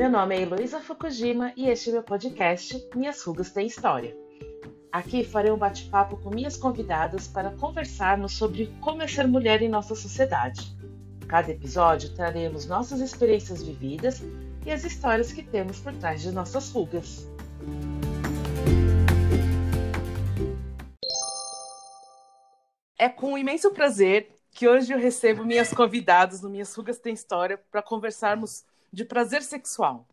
Meu nome é Heloísa Fukujima e este é meu podcast Minhas Rugas Têm História. Aqui farei um bate-papo com minhas convidadas para conversarmos sobre como é ser mulher em nossa sociedade. Cada episódio traremos nossas experiências vividas e as histórias que temos por trás de nossas rugas. É com imenso prazer que hoje eu recebo minhas convidadas no Minhas Rugas Tem História para conversarmos de prazer sexual.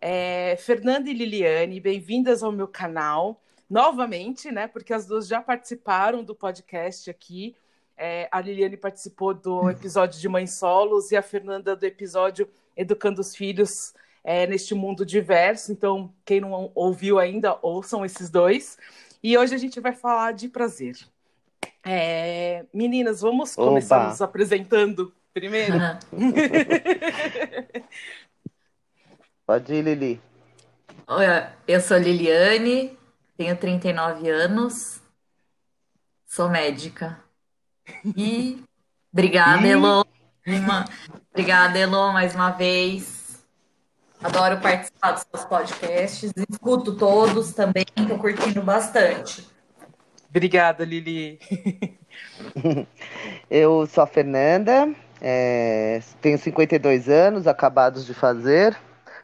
É, Fernanda e Liliane, bem-vindas ao meu canal novamente, né? Porque as duas já participaram do podcast aqui. É, a Liliane participou do episódio de Mães Solos e a Fernanda do episódio Educando os Filhos é, neste mundo diverso. Então, quem não ouviu ainda, ouçam esses dois. E hoje a gente vai falar de prazer. É, meninas, vamos começar nos apresentando primeiro? Pode ir, Lili. Eu sou Liliane, tenho 39 anos, sou médica. E obrigada. Elô. Obrigada, Elô, mais uma vez. Adoro participar dos seus podcasts, escuto todos também, estou curtindo bastante. Obrigada, Lili. Eu sou a Fernanda, é, tenho 52 anos, acabados de fazer.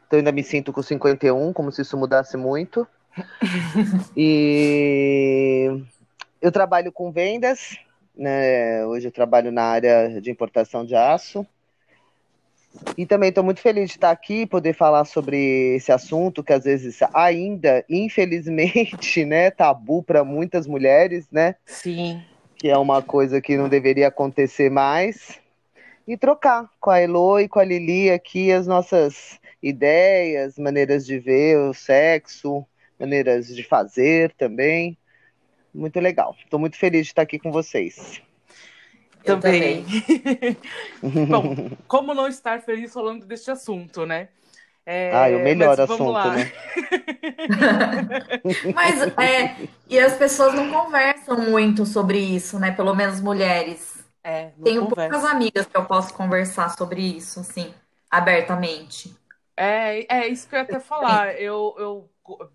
Então ainda me sinto com 51, como se isso mudasse muito. e eu trabalho com vendas, né? Hoje eu trabalho na área de importação de aço. E também estou muito feliz de estar aqui, poder falar sobre esse assunto que às vezes ainda, infelizmente, né, tabu para muitas mulheres, né? Sim. Que é uma coisa que não deveria acontecer mais. E trocar com a Elo e com a Lili aqui as nossas ideias, maneiras de ver o sexo, maneiras de fazer também. Muito legal. Estou muito feliz de estar aqui com vocês. Também. também. Bom, como não estar feliz falando deste assunto, né? É, ah, é o melhor assunto, né? mas é, e as pessoas não conversam muito sobre isso, né? Pelo menos mulheres. É, Tenho conversa. poucas amigas que eu posso conversar sobre isso, assim, abertamente. É, é isso que eu ia até falar. Eu, eu,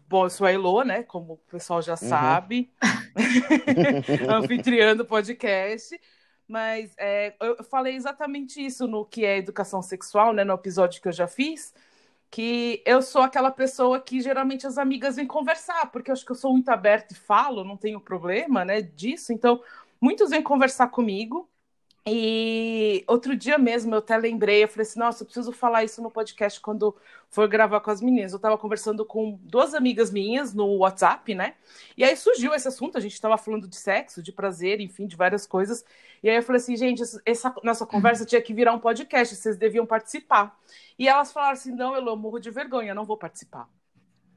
bom, eu sou a Elo, né? Como o pessoal já uhum. sabe, anfitriã do podcast. Mas é, eu falei exatamente isso no que é educação sexual, né? No episódio que eu já fiz, que eu sou aquela pessoa que geralmente as amigas vêm conversar, porque eu acho que eu sou muito aberta e falo, não tenho problema, né? Disso. Então, muitos vêm conversar comigo. E outro dia mesmo eu até lembrei, eu falei assim, nossa, eu preciso falar isso no podcast quando for gravar com as meninas. Eu estava conversando com duas amigas minhas no WhatsApp, né? E aí surgiu esse assunto, a gente estava falando de sexo, de prazer, enfim, de várias coisas. E aí eu falei assim, gente, essa nossa conversa tinha que virar um podcast, vocês deviam participar. E elas falaram assim, não, eu morro de vergonha, não vou participar.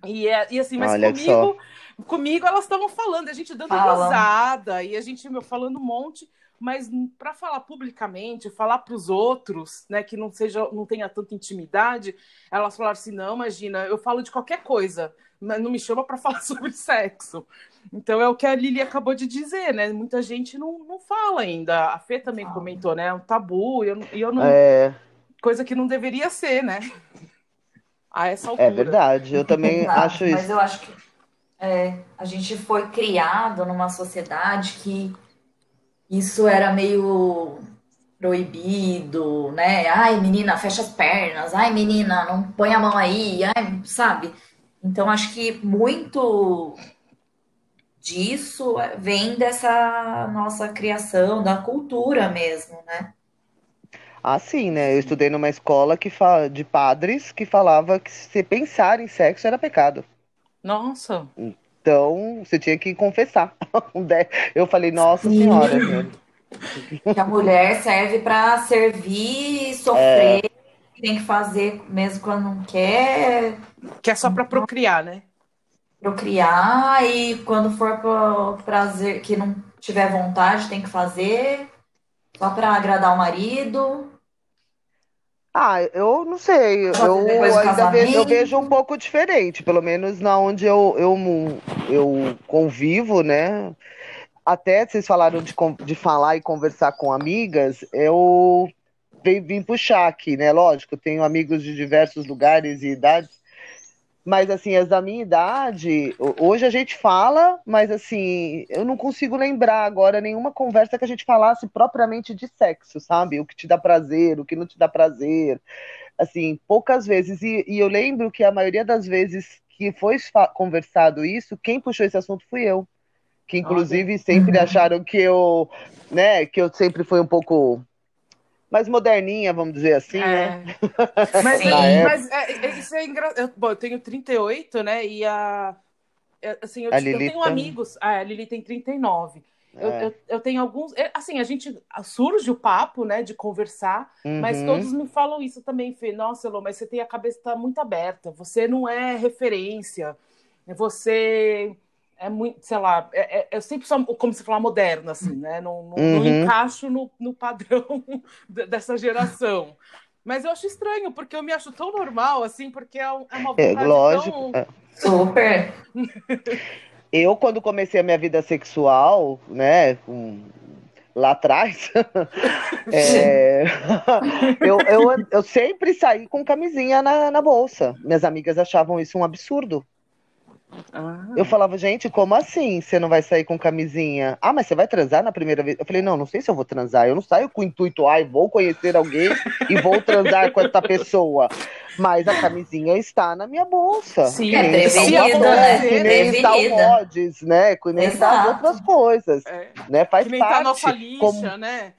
E, é, e assim, mas Olha comigo, comigo elas estavam falando, a gente dando Fala. risada, e a gente meu, falando um monte mas para falar publicamente, falar para os outros, né, que não seja, não tenha tanta intimidade, elas falaram assim, não, imagina, eu falo de qualquer coisa, mas não me chama para falar sobre sexo. Então é o que a Lili acabou de dizer, né? Muita gente não, não fala ainda. A Fê também ah. comentou, né? É um tabu, e eu, eu não. É... Coisa que não deveria ser, né? A essa é altura. É verdade, eu também Exato, acho isso. Mas eu acho que é, a gente foi criado numa sociedade que isso era meio proibido, né? Ai, menina, fecha as pernas. Ai, menina, não põe a mão aí. Ai, sabe? Então, acho que muito disso vem dessa nossa criação, da cultura mesmo, né? Ah, sim, né? Eu estudei numa escola que fala, de padres que falava que se pensar em sexo era pecado. Nossa. Então, você tinha que confessar. Eu falei, nossa Sim. senhora. Que a mulher serve para servir, sofrer, é... tem que fazer mesmo quando não quer. Que é só para procriar, né? Procriar e quando for para prazer, que não tiver vontade, tem que fazer só para agradar o marido. Ah, eu não sei. Eu ainda vejo, eu vejo um pouco diferente, pelo menos na onde eu, eu, eu convivo, né? Até vocês falaram de, de falar e conversar com amigas, eu vim puxar aqui, né? Lógico, tenho amigos de diversos lugares e idades, mas assim, as da minha idade, hoje a gente fala, mas assim, eu não consigo lembrar agora nenhuma conversa que a gente falasse propriamente de sexo, sabe? O que te dá prazer, o que não te dá prazer. Assim, poucas vezes. E, e eu lembro que a maioria das vezes que foi conversado isso, quem puxou esse assunto fui eu. Que inclusive sempre acharam que eu, né, que eu sempre fui um pouco mais moderninha, vamos dizer assim, né? é. né? Mas, é, mas é, é, isso é engraçado. Bom, eu tenho 38, né? E a. É, assim, eu, eu tenho amigos. Ah, a Lili tem 39. Eu, é. eu, eu, tenho alguns. Assim, a gente surge o papo, né, de conversar, uhum. mas todos me falam isso também, Fê. Nossa, Elô, mas você tem a cabeça tá muito aberta, você não é referência, você é muito, sei lá, é, é, eu sempre sou, como se falar, moderna, assim, né? Não, não, uhum. não encaixo no, no padrão dessa geração. Mas eu acho estranho, porque eu me acho tão normal, assim, porque é, é uma é, lógico. Tão... É. Super. eu, quando comecei a minha vida sexual, né, com... lá atrás, é... eu, eu, eu sempre saí com camisinha na, na bolsa. Minhas amigas achavam isso um absurdo. Ah. Eu falava, gente, como assim você não vai sair com camisinha? Ah, mas você vai transar na primeira vez? Eu falei, não, não sei se eu vou transar. Eu não saio com o intuito, ai, vou conhecer alguém e vou transar com essa pessoa. Mas a camisinha está na minha bolsa. Sim, é prevenida, né? Que nem está o mods, né? Que nem está outras coisas. É. Né? Faz que nem parte. Tá a nossa lixa, como... né?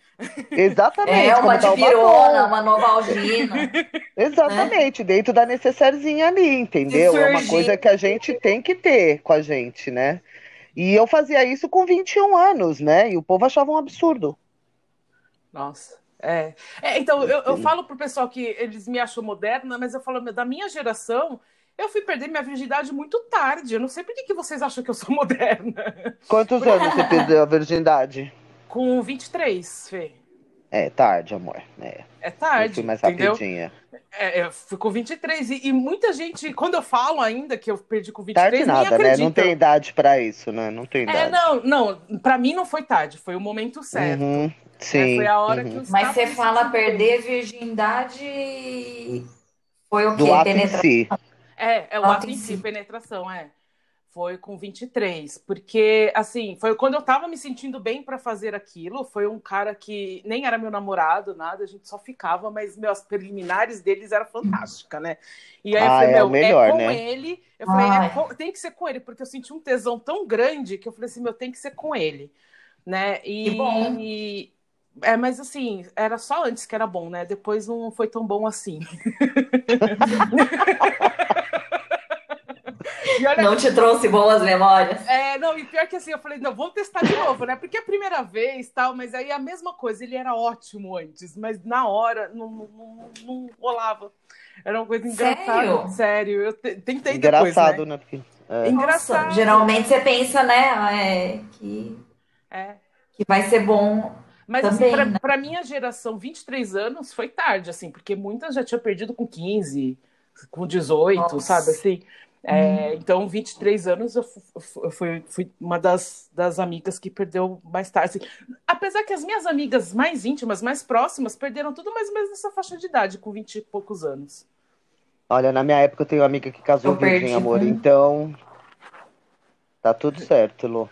Exatamente. É uma dipirona, uma novalgina. Exatamente, né? dentro da necessairezinha ali, entendeu? É uma coisa que a gente tem que ter com a gente, né? E eu fazia isso com 21 anos, né? E o povo achava um absurdo. Nossa. É. é então, eu, eu falo pro pessoal que eles me acham moderna, mas eu falo, da minha geração, eu fui perder minha virgindade muito tarde. Eu não sei por que, que vocês acham que eu sou moderna. Quantos anos você perdeu a virgindade? Com 23, Fê. É, tarde, amor. É, é tarde. Eu fui mais entendeu? rapidinha. É, eu fui com 23 e, e muita gente, quando eu falo ainda que eu perdi com 23, tarde nada, né? Não tem idade para isso, né? Não tem é, idade. É, não, não. Para mim não foi tarde, foi o momento certo. Uhum, sim. Foi a hora uhum. que Mas você fala perder virgindade foi o quê? Do ato em si. É, é o ato, ato em si, penetração, é foi com 23, porque assim, foi quando eu tava me sentindo bem para fazer aquilo, foi um cara que nem era meu namorado, nada, a gente só ficava, mas meus preliminares deles era fantástica, né? E aí ah, eu falei, é meu, melhor, é com né? ele. Eu falei, é com... tem que ser com ele, porque eu senti um tesão tão grande que eu falei assim, meu, tem que ser com ele, né? E, bom. E... É, mas assim, era só antes que era bom, né? Depois não foi tão bom assim. não te trouxe boas memórias? É, não, e pior que assim, eu falei, não, vamos testar de novo, né? Porque é a primeira vez tal, mas aí a mesma coisa, ele era ótimo antes, mas na hora não, não, não rolava. Era uma coisa engraçada. Sério? Sério, eu tentei Engraçado, depois, né? né? Porque, é. Engraçado. Nossa, geralmente você pensa, né, é, que, é. que vai ser bom mas assim, Também, assim, para né? minha geração, 23 anos foi tarde, assim, porque muitas já tinha perdido com 15, com 18, Nossa. sabe? Assim, é, hum. Então, 23 anos, eu fui, fui, uma das, das amigas que perdeu mais tarde. Apesar que as minhas amigas mais íntimas, mais próximas, perderam tudo mais ou menos nessa faixa de idade, com 20 e poucos anos. Olha, na minha época eu tenho uma amiga que casou eu virgem, perdi, amor. Né? Então, tá tudo certo, Lu.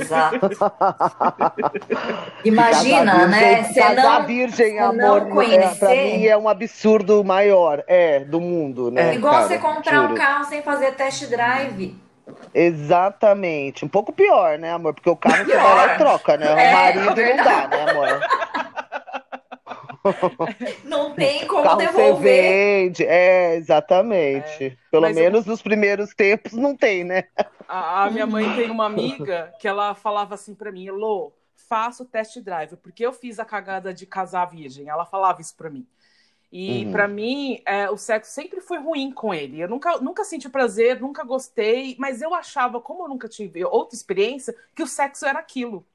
Exato. Imagina, né? Você não, virgem, amor, não conhecer... é, pra mim é um absurdo maior, é, do mundo, né? É igual cara, você comprar juro. um carro sem fazer test drive. Exatamente. Um pouco pior, né, amor? Porque o carro você vai lá e troca, né? O é, marido é não dá, né, amor? Não tem como carro devolver. Você vende, é, exatamente. É, Pelo menos eu... nos primeiros tempos não tem, né? A, a, minha mãe tem uma amiga que ela falava assim para mim, Lô, faço test drive, porque eu fiz a cagada de casar virgem. Ela falava isso para mim. E uhum. para mim, é, o sexo sempre foi ruim com ele. Eu nunca, nunca senti prazer, nunca gostei, mas eu achava, como eu nunca tive outra experiência, que o sexo era aquilo.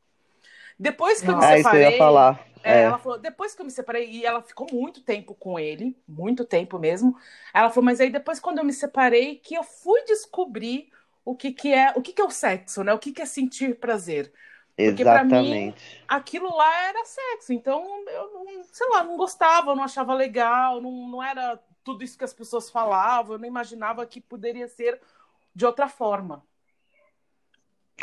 Depois que eu me ah, separei. Isso eu ia falar. É, é. Ela falou, depois que eu me separei, e ela ficou muito tempo com ele, muito tempo mesmo. Ela falou, mas aí depois, quando eu me separei, que eu fui descobrir o que, que é o que, que é o sexo, né? O que, que é sentir prazer. Porque para mim, aquilo lá era sexo. Então, eu não, sei lá, não gostava, não achava legal, não, não era tudo isso que as pessoas falavam, eu não imaginava que poderia ser de outra forma.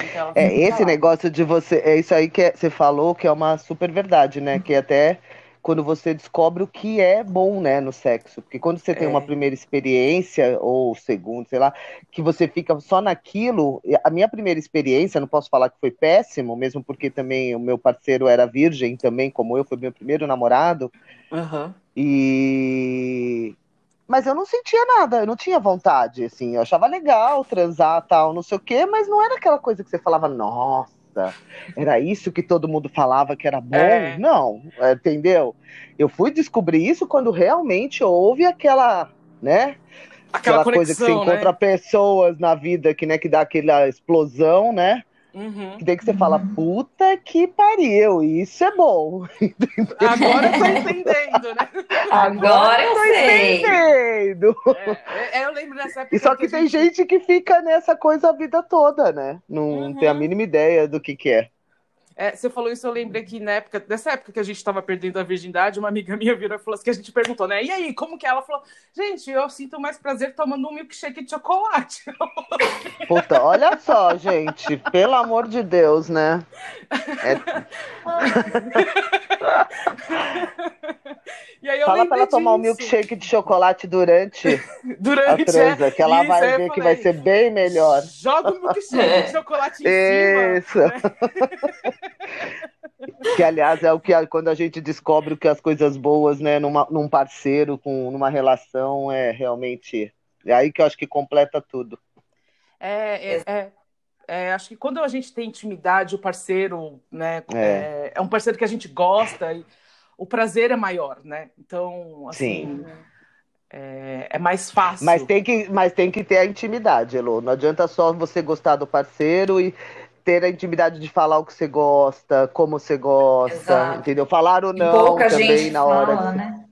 Então, é, esse lá. negócio de você, é isso aí que é, você falou que é uma super verdade, né? Que até quando você descobre o que é bom, né, no sexo. Porque quando você tem uma é. primeira experiência, ou segunda, sei lá, que você fica só naquilo. A minha primeira experiência, não posso falar que foi péssimo, mesmo porque também o meu parceiro era virgem também, como eu, foi meu primeiro namorado. Uhum. E. Mas eu não sentia nada, eu não tinha vontade, assim, eu achava legal transar, tal, não sei o quê, mas não era aquela coisa que você falava, nossa era isso que todo mundo falava que era bom. É. Não, entendeu? Eu fui descobrir isso quando realmente houve aquela, né? Aquela, aquela coisa que você encontra né? pessoas na vida que, né, que dá aquela explosão, né? Uhum. Que daí que você fala, puta que pariu, isso é bom. Agora eu tô entendendo, né? Agora eu sei. Entendendo. É, é, eu lembro dessa época. E só que, que tem gente... gente... que fica nessa coisa a vida toda, né? Não uhum. tem a mínima ideia do que, que é. É, você falou isso, eu lembrei que na época, nessa época que a gente estava perdendo a virgindade, uma amiga minha virou e falou assim, que a gente perguntou, né? E aí, como que é? Ela falou, gente, eu sinto mais prazer tomando um milkshake de chocolate. Puta, olha só, gente, pelo amor de Deus, né? É... e aí eu Fala pra ela disso. tomar um milkshake de chocolate durante, durante a transa, é. que ela isso, vai ver falei, que vai ser bem melhor. Joga o milkshake de chocolate em isso. cima. Isso. Né? Que aliás é o que quando a gente descobre que as coisas boas, né, numa, num parceiro, com numa relação, é realmente é aí que eu acho que completa tudo. É, é, é, é acho que quando a gente tem intimidade, o parceiro, né, é, é, é um parceiro que a gente gosta, e o prazer é maior, né? Então, assim, Sim. É, é, mais fácil. Mas tem, que, mas tem que ter a intimidade, Elô. Não adianta só você gostar do parceiro e ter a intimidade de falar o que você gosta, como você gosta, Exato. entendeu? Falar ou não pouca também gente na hora. Fala, né?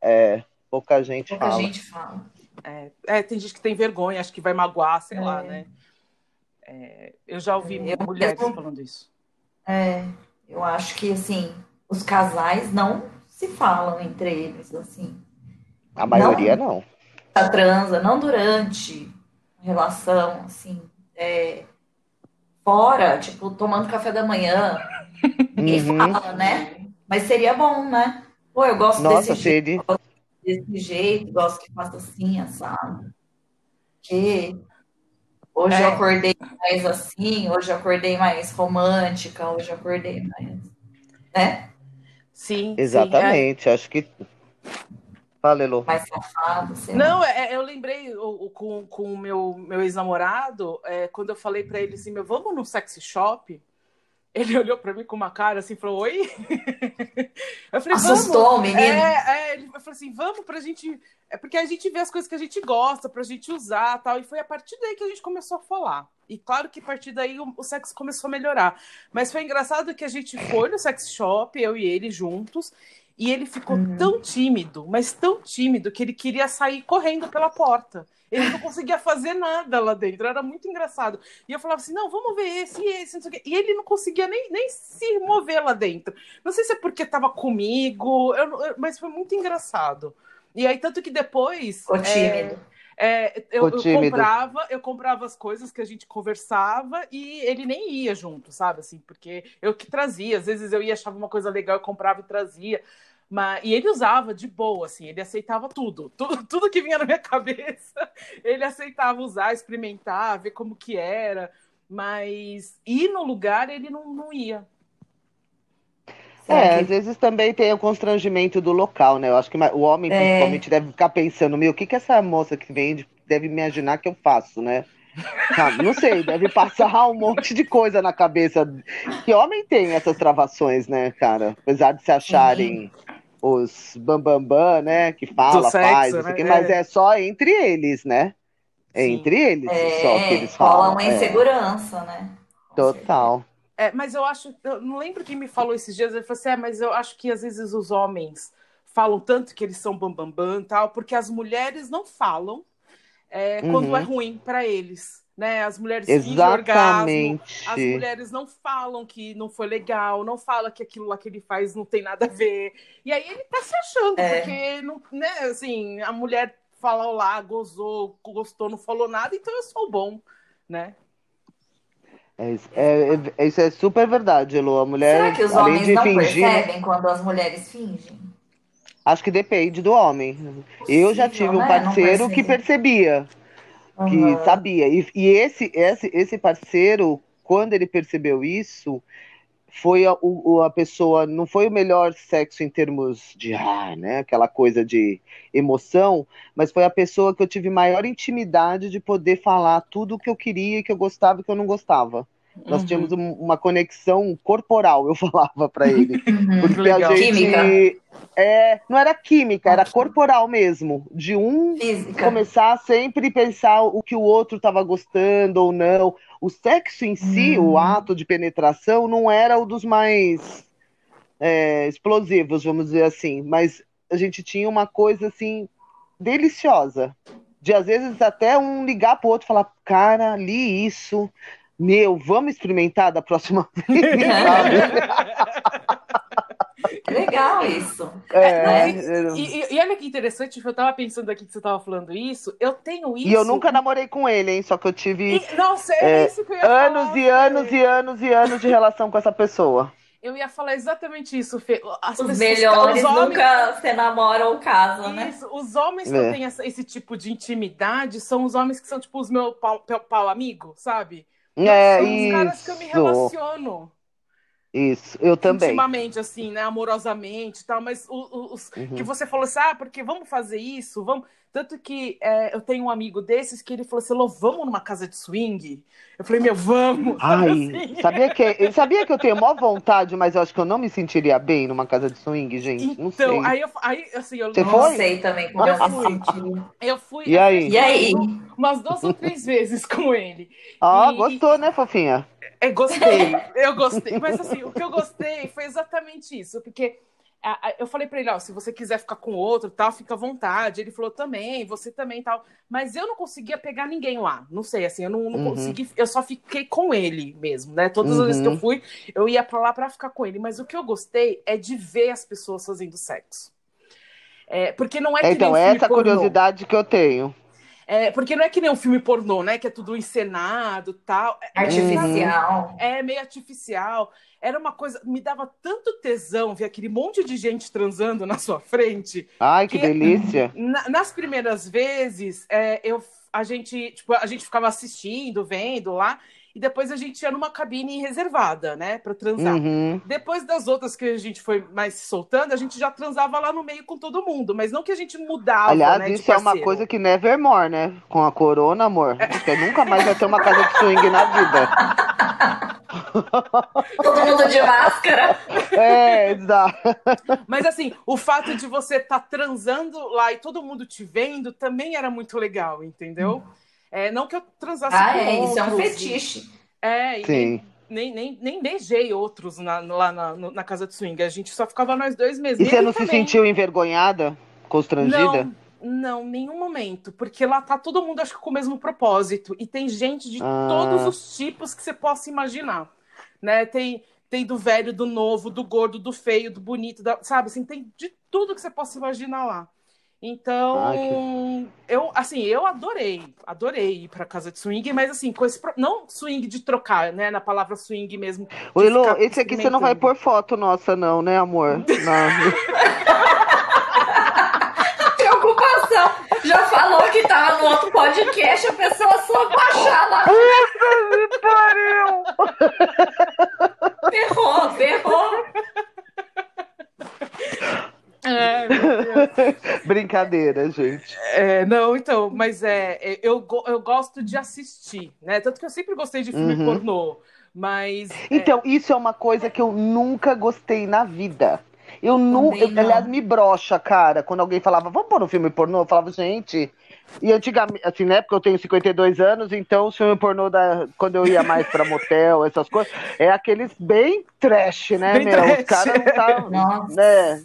É, pouca gente pouca fala. Pouca gente fala. É, é, tem gente que tem vergonha, acho que vai magoar, sei é. lá, né? É, eu já ouvi eu, mulheres eu, falando isso. É, eu acho que, assim, os casais não se falam entre eles, assim. A maioria não. não. A transa, não durante a relação, assim. É, fora, tipo, tomando café da manhã. Ninguém uhum. fala, né? Mas seria bom, né? Pô, eu gosto Nossa, desse seria... jeito, gosto desse jeito, gosto que faça assim, assado. Que hoje é. eu acordei mais assim, hoje eu acordei mais romântica, hoje eu acordei mais, né? Sim. Exatamente, sim, é. acho que Fala, Elô. Mais safado, Não, é, eu lembrei o, o, com, com o meu, meu ex-namorado, é, quando eu falei para ele assim, meu, vamos no sexy shop? Ele olhou para mim com uma cara assim, falou, oi? Eu falei, Assustou o menino? É, é, ele falou assim, vamos pra gente... É porque a gente vê as coisas que a gente gosta, pra gente usar tal. E foi a partir daí que a gente começou a falar. E claro que a partir daí o, o sexo começou a melhorar. Mas foi engraçado que a gente foi no sex shop, eu e ele juntos, e ele ficou uhum. tão tímido, mas tão tímido, que ele queria sair correndo pela porta. Ele não conseguia fazer nada lá dentro, era muito engraçado. E eu falava assim: não, vamos ver esse e esse, não sei o quê. E ele não conseguia nem, nem se mover lá dentro. Não sei se é porque estava comigo, eu, eu, mas foi muito engraçado. E aí, tanto que depois. Ficou tímido. É, eu, eu, comprava, eu comprava as coisas que a gente conversava e ele nem ia junto, sabe? Assim, porque eu que trazia. Às vezes eu ia achava uma coisa legal, eu comprava e trazia. Mas, e ele usava de boa, assim, ele aceitava tudo. tudo. Tudo que vinha na minha cabeça, ele aceitava usar, experimentar, ver como que era. Mas ir no lugar ele não, não ia. É, às vezes também tem o constrangimento do local, né? Eu acho que o homem é. principalmente deve ficar pensando, meu, o que que essa moça que vende deve imaginar que eu faço, né? não sei, deve passar um monte de coisa na cabeça. Que homem tem essas travações, né, cara? Apesar de se acharem os bambambam, bam, bam, né? Que fala, sexo, faz, né? que, mas é. é só entre eles, né? É Sim. entre eles é, só que eles falam. Rola uma é. insegurança, né? Total. É, mas eu acho, eu não lembro quem me falou esses dias, ele falou assim, é, mas eu acho que às vezes os homens falam tanto que eles são bambambam bam, bam, tal, porque as mulheres não falam é, quando é uhum. é ruim para eles. Né? As mulheres fingem orgasmo, as mulheres não falam que não foi legal, não falam que aquilo lá que ele faz não tem nada a ver. E aí ele tá se achando, é. porque não, né, assim, a mulher falou lá, gozou, gostou, não falou nada, então eu sou bom, né? É, é, é, isso é super verdade, Elo. A mulher, Será que os homens não fingir, percebem quando as mulheres fingem? Acho que depende do homem. Possível, eu já tive um né? parceiro que percebia, uhum. que sabia. E, e, esse, esse, esse parceiro, quando ele percebeu isso, foi a, o, a pessoa, não foi o melhor sexo em termos de, ah, né, aquela coisa de emoção, mas foi a pessoa que eu tive maior intimidade de poder falar tudo o que eu queria, que eu gostava e que eu não gostava. Nós uhum. tínhamos um, uma conexão corporal, eu falava para ele. Uhum, porque legal. a gente. Química. É, não era química, era corporal mesmo. De um Física. começar sempre pensar o que o outro estava gostando ou não. O sexo em si, uhum. o ato de penetração, não era o dos mais é, explosivos, vamos dizer assim. Mas a gente tinha uma coisa assim deliciosa. De às vezes até um ligar pro outro e falar, cara, li isso, meu, vamos experimentar da próxima vez, Legal isso. É, né? e, e, e, olha que interessante, eu tava pensando aqui que você tava falando isso. Eu tenho isso. E eu nunca namorei com ele, hein? Só que eu tive. E, nossa, é, é isso que eu ia anos falar, e anos e anos e anos de relação com essa pessoa. Eu ia falar exatamente isso, Fê. As os pessoas, melhores os homens, nunca se namoram ou casam, né? Isso, os homens que é. têm esse tipo de intimidade são os homens que são, tipo, os meus pau, pau, pau amigo, sabe? É, são os caras que eu me relaciono. Isso, eu também. Intimamente, assim, né? Amorosamente e tal, mas os, uhum. que você falou assim, ah, porque vamos fazer isso, vamos. Tanto que é, eu tenho um amigo desses que ele falou assim: Lô, vamos numa casa de swing? Eu falei, meu, vamos. Ai, assim? sabia, que, sabia que eu tenho maior vontade, mas eu acho que eu não me sentiria bem numa casa de swing, gente? Então, não sei. aí, eu, aí assim, eu Você não foi? sei também como eu, eu fui. Eu fui. E aí? E aí? Umas duas ou três vezes com ele. Ah, gostou, né, fofinha? É, gostei, eu gostei. Mas assim, o que eu gostei foi exatamente isso, porque eu falei para ele, ó, se você quiser ficar com outro, tal, fica à vontade. Ele falou também, você também, tal. Mas eu não conseguia pegar ninguém lá. Não sei, assim, eu não, não uhum. consegui, eu só fiquei com ele mesmo, né? Todas uhum. as vezes que eu uhum. fui, eu ia para lá para ficar com ele. Mas o que eu gostei é de ver as pessoas fazendo sexo. É, porque não é que Então, essa pornô. curiosidade que eu tenho. É, porque não é que nem um filme pornô, né? Que é tudo encenado tal. É, artificial. É, meio artificial. Era uma coisa. Me dava tanto tesão ver aquele monte de gente transando na sua frente. Ai, que, que delícia! Na, nas primeiras vezes, é, eu, a gente, tipo, a gente ficava assistindo, vendo lá e depois a gente ia numa cabine reservada, né, para transar. Uhum. Depois das outras que a gente foi mais soltando, a gente já transava lá no meio com todo mundo, mas não que a gente mudava, Aliás, né, isso é uma coisa que nevermore, né? Com a corona, amor. É. Acho que nunca mais vai ter uma casa de swing na vida. Todo mundo de máscara. É, exato. Mas assim, o fato de você estar tá transando lá e todo mundo te vendo também era muito legal, entendeu? Hum. É, não que eu transasse ah, com é, outros. isso é um fetiche. É, Sim. Nem, nem, nem beijei outros na, lá na, na casa de swing. A gente só ficava nós dois mesmo. E, e você não também. se sentiu envergonhada? Constrangida? Não, não, nenhum momento. Porque lá tá todo mundo, acho que com o mesmo propósito. E tem gente de ah. todos os tipos que você possa imaginar. Né? Tem, tem do velho, do novo, do gordo, do feio, do bonito, da, sabe? Assim, tem de tudo que você possa imaginar lá. Então, Ai, que... eu assim, eu adorei, adorei ir para casa de swing, mas assim, com esse não swing de trocar, né, na palavra swing mesmo. Oi, Elo, esse aqui você não vai pôr foto nossa não, né, amor? Preocupação. Já falou que tava no outro podcast, a pessoa só baixar lá. Puta que pariu! Ferrou, ferrou. É, Brincadeira, gente. É, não, então, mas é, é, eu, eu gosto de assistir, né? Tanto que eu sempre gostei de filme uhum. pornô, mas. É então, é... isso é uma coisa que eu nunca gostei na vida. Eu nunca. Aliás, me brocha, cara, quando alguém falava, vamos pôr um filme pornô, eu falava, gente. E antigamente, assim, né? Porque eu tenho 52 anos, então o filme pornô, da, quando eu ia mais pra motel, essas coisas, é aqueles bem trash, né, bem meu? Trash. Os caras não tá. Né?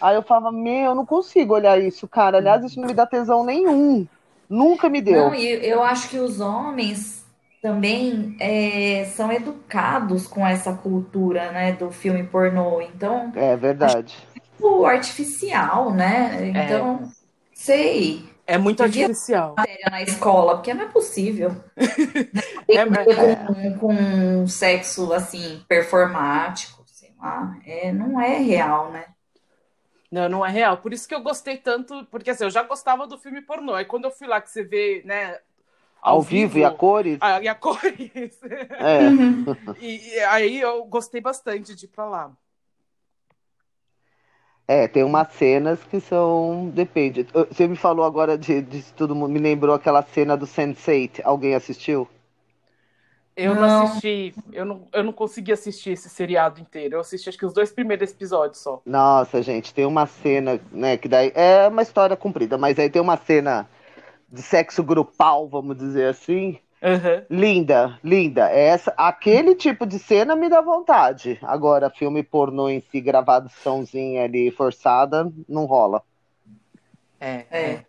Aí eu falava, meu, eu não consigo olhar isso, cara. Aliás, isso não me dá tesão nenhum. Nunca me deu. Não, e eu acho que os homens também é, são educados com essa cultura, né, do filme pornô. Então, É verdade. o artificial, né? Então, sei. É muito Devia- artificial. Matéria na escola, porque não é possível. É, com, com um sexo assim, performático, sei lá. É, não é real, né? Não, não é real. Por isso que eu gostei tanto, porque assim, eu já gostava do filme pornô. Aí quando eu fui lá que você vê, né, Ao, vivo, e a cores. Ah, e a cores. É. e, e aí eu gostei bastante de ir pra lá. É, tem umas cenas que são. Depende. Você me falou agora de, de todo mundo. Me lembrou aquela cena do Sense8. Alguém assistiu? Eu não, Não. assisti, eu não, eu não consegui assistir esse seriado inteiro. Eu assisti acho que os dois primeiros episódios só. Nossa, gente, tem uma cena, né? Que daí. É uma história comprida, mas aí tem uma cena de sexo grupal, vamos dizer assim. Aham. Linda, linda. Essa, aquele tipo de cena me dá vontade. Agora, filme pornô em si, gravaçãozinha ali forçada, não rola. É. É.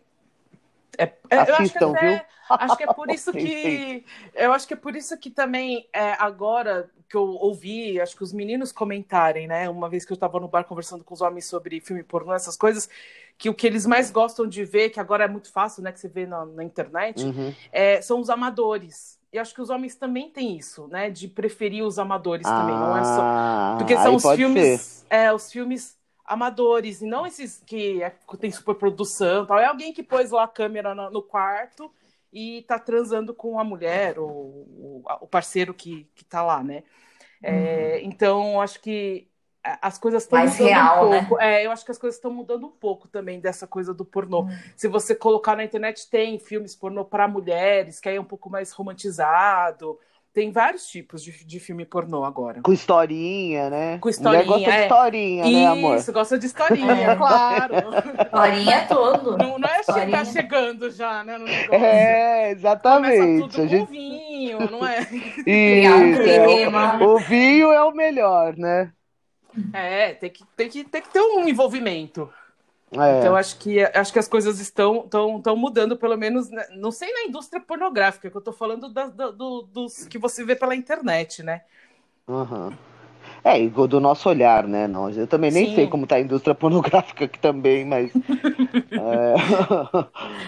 É, é, eu acho que Assistam, até- viu? Acho que é por isso que. Eu acho que é por isso que também, é, agora que eu ouvi, acho que os meninos comentarem, né? Uma vez que eu estava no bar conversando com os homens sobre filme pornô, essas coisas, que o que eles mais gostam de ver, que agora é muito fácil, né? Que você vê na, na internet, Uhum. é, são os amadores. E acho que os homens também têm isso, né? De preferir os amadores também. Não é só. Ah, Porque são os filmes, é, os filmes amadores, e não esses que é- tem superprodução, tal. É alguém que pôs lá a câmera no, no quarto e tá transando com a mulher ou, o- o parceiro que, que tá lá, né? É, Então, acho que as coisas estão mudando real, um né? pouco. É, eu acho que as coisas estão mudando um pouco também dessa coisa do pornô. Se você colocar na internet, tem filmes pornô para mulheres, que aí é um pouco mais romantizado. Tem vários tipos de, de filme pornô agora. Com historinha, né? Com Mulher gosta historinha, de é. historinha, né, amor? Isso, gosta de historinha, claro. Horinha é todo. Não, não é chegar Historinha. chegando já, né. É, Começa exatamente. tudo A com gente... vinho, não é? Criar um Isso, é, o, o vinho é o melhor, né? É, tem que, tem que, tem que ter um envolvimento. É. Então, acho que, acho que as coisas estão, estão, estão mudando, pelo menos, né, não sei na indústria pornográfica, que eu tô falando da- da- do- dos que você vê pela internet, né? Aham. É, e do nosso olhar, né? Não, eu também nem Sim. sei como tá a indústria pornográfica aqui também, mas. é,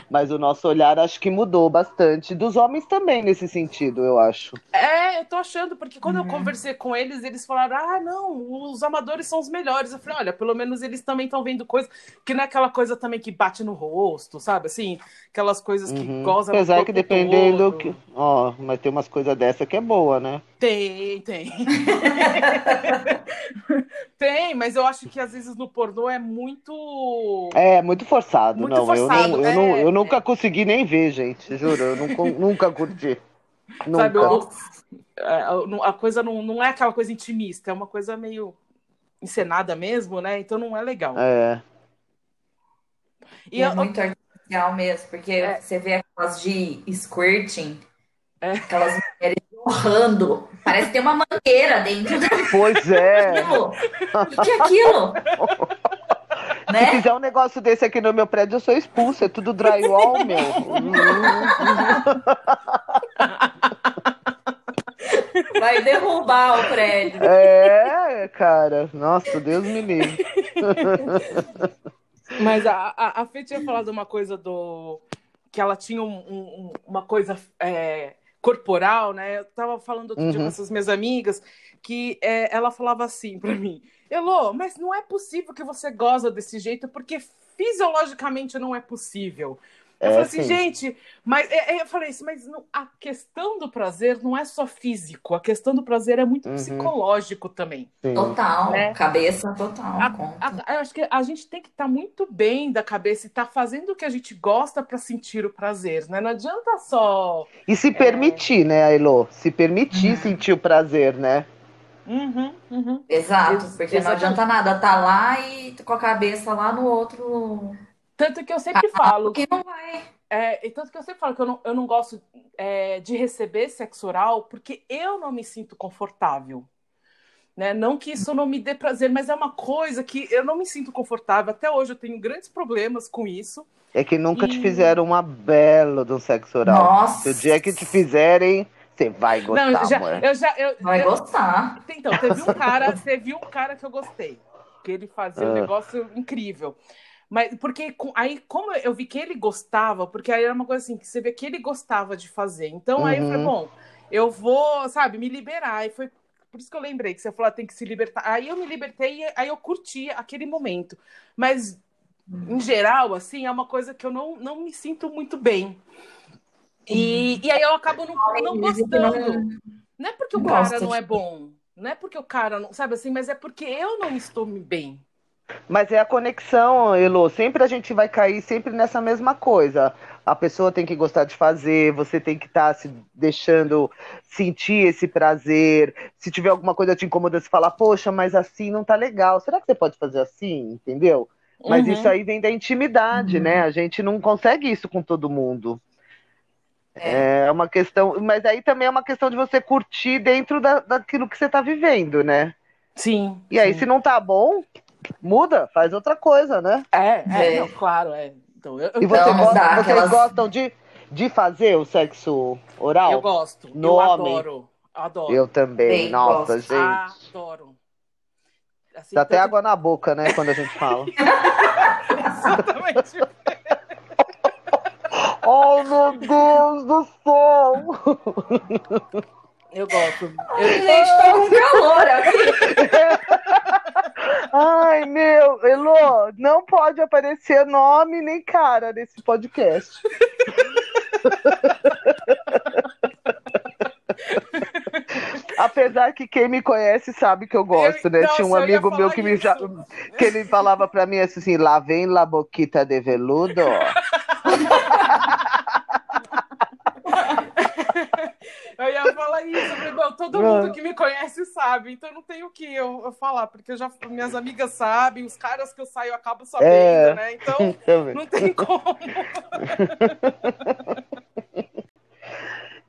mas o nosso olhar acho que mudou bastante. Dos homens também, nesse sentido, eu acho. É, eu tô achando, porque quando Uhum. eu conversei com eles, eles falaram: ah, não, os amadores são os melhores. Eu falei: olha, pelo menos eles também estão vendo coisa que não é aquela coisa também que bate no rosto, sabe? Assim, aquelas coisas que Uhum. gozam Apesar que dependendo. Que... Ó, mas tem umas coisas dessa que é boa, né? Tem, tem. tem, mas eu acho que às vezes no pornô é muito. É, muito forçado. Muito não, eu, forçado, não, eu, não, é. eu nunca consegui nem ver, gente. Juro, eu não, con- nunca curti. Sabe, Nunca. o- a, a coisa não, não é aquela coisa intimista, é uma coisa meio encenada mesmo, né? Então não é legal. É. E é eu- muito artificial mesmo, porque É. você vê aquelas de squirting, É. aquelas mulheres jorrando. Parece ter uma mangueira dentro Pois é. daquilo. O que que é aquilo? Se Né? fizer um negócio desse aqui no meu prédio, eu sou expulso. É tudo drywall, meu. Vai derrubar o prédio. É, cara. Nossa, Deus me livre. Mas a, a, a Fê tinha falado uma coisa do. que ela tinha um- um- uma coisa é, corporal, né? Eu tava falando outro dia Uhum. com essas minhas amigas que é, ela falava assim pra mim: Elô, mas não é possível que você goza desse jeito, porque fisiologicamente não é possível. Eu É, falei assim, sim. gente, mas é, é, eu falei assim, mas não- a questão do prazer não é só físico, a questão do prazer é muito Uhum. psicológico também. Sim. Total, Né? cabeça total, A- conta. a- eu acho que a gente tem que estar muito bem da cabeça e estar fazendo o que a gente gosta para sentir o prazer, né? Não adianta só. E se permitir, né, Elo? Se permitir Uhum. sentir o prazer, né? Uhum, uhum. Exato, Ex- porque não exatamente. adianta nada tá lá e com a cabeça lá no outro. Tanto que eu sempre falo, Porque não vai. é, e tanto que eu sempre falo que eu não, eu não gosto é, de receber sexo oral porque eu não me sinto confortável. Né? Não que isso não me dê prazer, mas é uma coisa que eu não me sinto confortável. Até hoje eu tenho grandes problemas com isso. É que nunca e... te fizeram uma bela do sexo oral. Nossa. Se o dia que te fizerem, você vai gostar, não, já, amor. Eu já, eu, vai eu, gostar. Então, teve um cara, teve um cara que eu gostei. Que ele fazia um ah. negócio incrível. Mas porque aí, como eu vi que ele gostava, porque aí era uma coisa assim, que você vê que ele gostava de fazer. Então uhum. aí eu falei, uhum. bom, eu vou, sabe, me liberar. E foi por isso que eu lembrei que você falou, ah, tem que se libertar. Aí eu me libertei, aí eu curti aquele momento. Mas, em geral, assim, é uma coisa que eu não, não me sinto muito bem. E, e aí eu acabo não, não gostando. Não é porque o cara não é bom. Não é porque o cara não. Sabe assim, mas é porque eu não estou bem. Mas é a conexão, Elo. Sempre a gente vai cair sempre nessa mesma coisa. A pessoa tem que gostar de fazer, você tem que estar tá se deixando sentir esse prazer. Se tiver alguma coisa te incomodando, você fala, poxa, mas assim não tá legal. Será que você pode fazer assim? Entendeu? Mas uhum. isso aí vem da intimidade, uhum. né? A gente não consegue isso com todo mundo. É. é uma questão, mas aí também é uma questão de você curtir dentro da, daquilo que você está vivendo, né? Sim. E aí, se não tá bom, muda, faz outra coisa, né? É, é, é. Não, claro, é. Então, eu, e você gosta, vocês aquelas... gostam de, de fazer o sexo oral? Eu gosto. No eu homem? adoro. Adoro. Eu também. Bem, Nossa, gosto. gente. Adoro. Assim, Dá até água na boca, né, quando a gente fala. Exatamente. oh, meu Deus do céu! Eu gosto. Eu... Gente, tô com calor aqui. Ai, meu, Elô, não pode aparecer nome nem cara nesse podcast. Apesar que quem me conhece sabe que eu gosto, né? Tinha um amigo meu que me já, que ele falava pra mim assim, lá vem la boquita de veludo. Eu ia falar isso, eu falei, todo mundo que me conhece sabe, então não tenho o que eu, eu, falar, porque já, minhas amigas sabem, os caras que eu saio acabo sabendo, é, né? Então não tem como.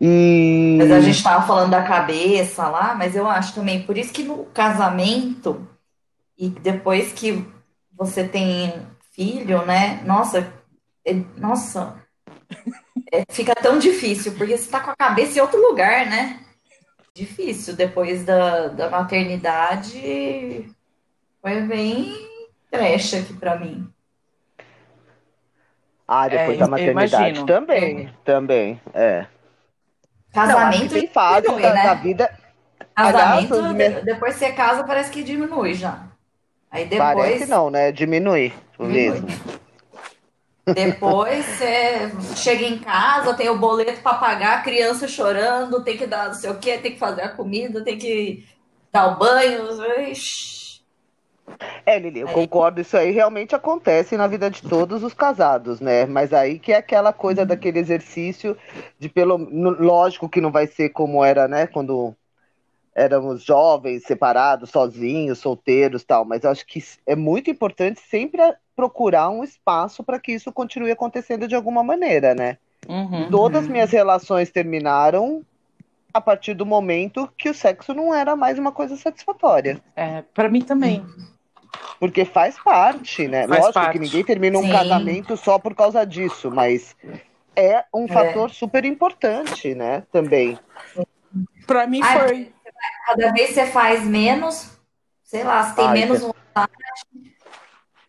E... Mas a gente tava falando da cabeça lá, mas eu acho também, por isso que no casamento, e depois que você tem filho, né? Nossa, é, nossa, é, fica tão difícil, porque você tá com a cabeça em outro lugar, né? Difícil. Depois da, da maternidade, foi bem trecha aqui para mim. Ah, depois é, da maternidade também, é. também, é. Casamento Não, tem fase diminui, da, né? da vida. Casamento, Aliás, depois você casa, parece que diminui já. Aí depois. Parece não, né? Diminui, diminui. mesmo. Depois você chega em casa, tem o boleto para pagar, a criança chorando, tem que dar não sei o quê, tem que fazer a comida, tem que dar o banho. Ixi. É, Lili, eu aí... concordo, isso aí realmente acontece na vida de todos os casados, né? Mas aí que é aquela coisa uhum. daquele exercício de pelo. Lógico que não vai ser como era, né? Quando éramos jovens, separados, sozinhos, solteiros tal, mas acho que é muito importante sempre procurar um espaço para que isso continue acontecendo de alguma maneira, né? Uhum, Todas as minhas relações terminaram a partir do momento que o sexo não era mais uma coisa satisfatória. É, para mim também. Porque faz parte, né? Faz Lógico parte. que ninguém termina Sim. um casamento só por causa disso, mas é um é. fator super importante, né? Também. Para mim foi cada vez você faz menos, sei lá, você tem Ai, menos vontade,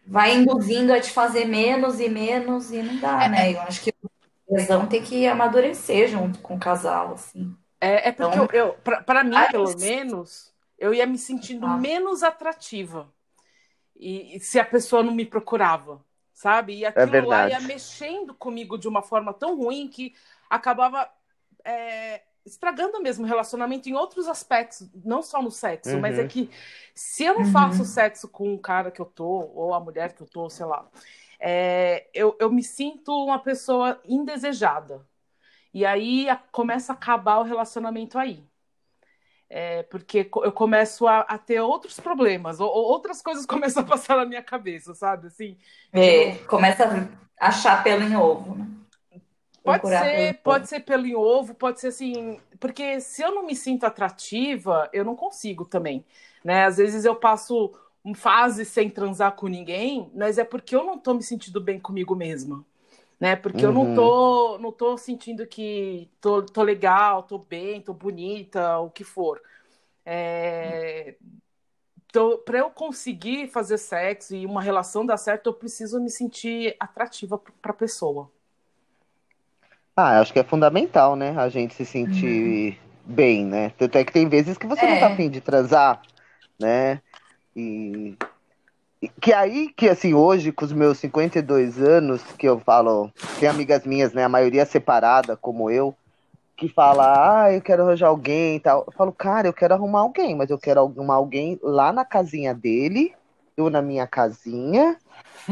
vai induzindo a te fazer menos e menos e não dá, né? Eu acho que o tesão tem que amadurecer junto com o casal, assim. É, é porque então, eu, eu para mim, pelo menos, eu ia me sentindo ah. menos atrativa. E, e, se a pessoa não me procurava, sabe? E é aquilo é lá ia mexendo comigo de uma forma tão ruim que acabava é, estragando mesmo o relacionamento em outros aspectos, não só no sexo, uhum. mas é que se eu não uhum. faço sexo com o cara que eu tô, ou a mulher que eu tô, sei lá, é, eu, eu me sinto uma pessoa indesejada. E aí a, começa a acabar o relacionamento aí. É, porque eu começo a, a, ter outros problemas, ou, ou, outras coisas começam a passar na minha cabeça, sabe? Assim, é, começa a achar pelo em ovo, né? Pode ser, pode ser pelo em ovo, pode ser assim, porque se eu não me sinto atrativa, eu não consigo também. né? Às vezes eu passo fase sem transar com ninguém, mas é porque eu não tô me sentindo bem comigo mesma. Né? Porque uhum. eu não uhum. tô, não tô sentindo que tô, tô legal, tô bem, tô bonita, o que for. É... Então, para eu conseguir fazer sexo e uma relação dar certo, eu preciso me sentir atrativa para a pessoa. Ah, acho que é fundamental, né? A gente se sentir uhum. bem, né? Tanto é que tem vezes que você é. não tá é. afim de transar, né? E que aí que assim hoje com os meus 52 anos que eu falo tem amigas minhas né a maioria separada como eu que fala ah eu quero arranjar alguém e tal eu falo cara eu quero arrumar alguém mas eu quero arrumar alguém lá na casinha dele eu na minha casinha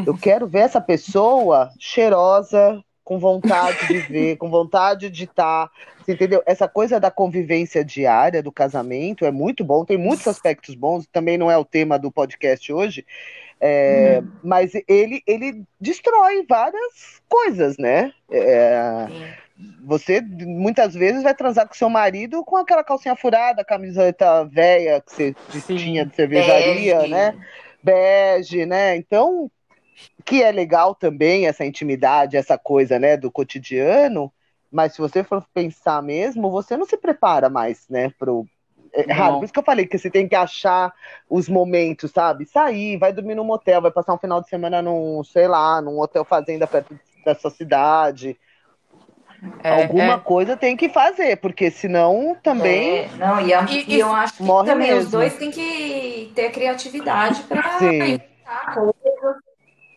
eu quero ver essa pessoa cheirosa com vontade de ver, com vontade de estar. Tá, entendeu? Essa coisa da convivência diária do casamento é muito bom, tem muitos aspectos bons, também não é o tema do podcast hoje, é, uhum. mas ele, ele destrói várias coisas, né? É, você muitas vezes vai transar com seu marido com aquela calcinha furada, camiseta velha que você Sim. tinha de cervejaria, Bege. né? Bege, né? Então, que é legal também essa intimidade, essa coisa, né, do cotidiano, mas se você for pensar mesmo, você não se prepara mais, né, pro é raro, por isso que eu falei que você tem que achar os momentos, sabe? Sair, vai dormir num motel, vai passar um final de semana num, sei lá, num hotel fazenda perto da sua cidade. É, Alguma é. coisa tem que fazer, porque senão também. É, não, e, eu, e, e eu acho que também mesmo. os dois têm que ter criatividade para inventar coisas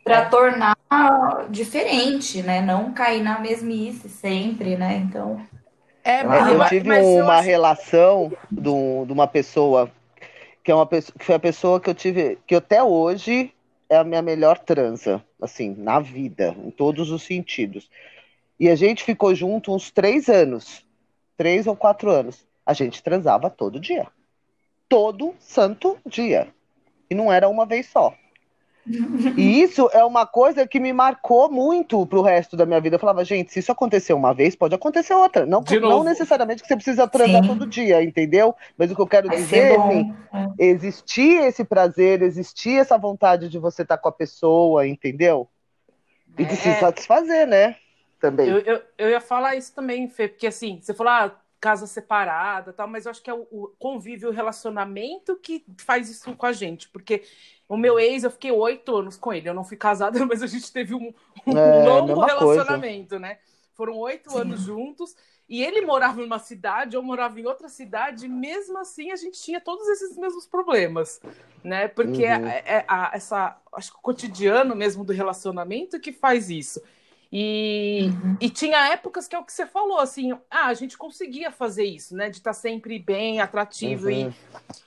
para tornar diferente, né? Não cair na mesmice sempre, né? Então. É, mas eu tive mas uma acho... relação de, de, uma pessoa que é uma pessoa, que foi a pessoa que eu tive, que até hoje é a minha melhor transa, assim, na vida, em todos os sentidos. E a gente ficou junto uns três anos, três ou quatro anos. A gente transava todo dia, todo santo dia, e não era uma vez só. E isso é uma coisa que me marcou muito pro resto da minha vida. Eu falava, gente, se isso acontecer uma vez, pode acontecer outra. Não, não necessariamente que você precisa transar Sim. todo dia, entendeu? Mas o que eu quero Vai dizer é assim, é. existir esse prazer, existir essa vontade de você estar tá com a pessoa, entendeu? E de é. se satisfazer, né? Também. Eu, eu, eu, ia falar isso também, Fê, porque assim, você falou, ah, casa separada tal, mas eu acho que é o, o convívio, o relacionamento que faz isso com a gente, porque o meu ex, eu fiquei oito anos com ele. Eu não fui casada, mas a gente teve um, um é, longo relacionamento, coisa. né? Foram oito anos juntos. E ele morava numa cidade, eu morava em outra cidade, e mesmo assim a gente tinha todos esses mesmos problemas, né? Porque uhum. é, é, é, essa, acho que o cotidiano mesmo do relacionamento que faz isso. E, uhum. e tinha épocas que é o que você falou, assim, ah, a gente conseguia fazer isso, né? De estar tá sempre bem, atrativo uhum.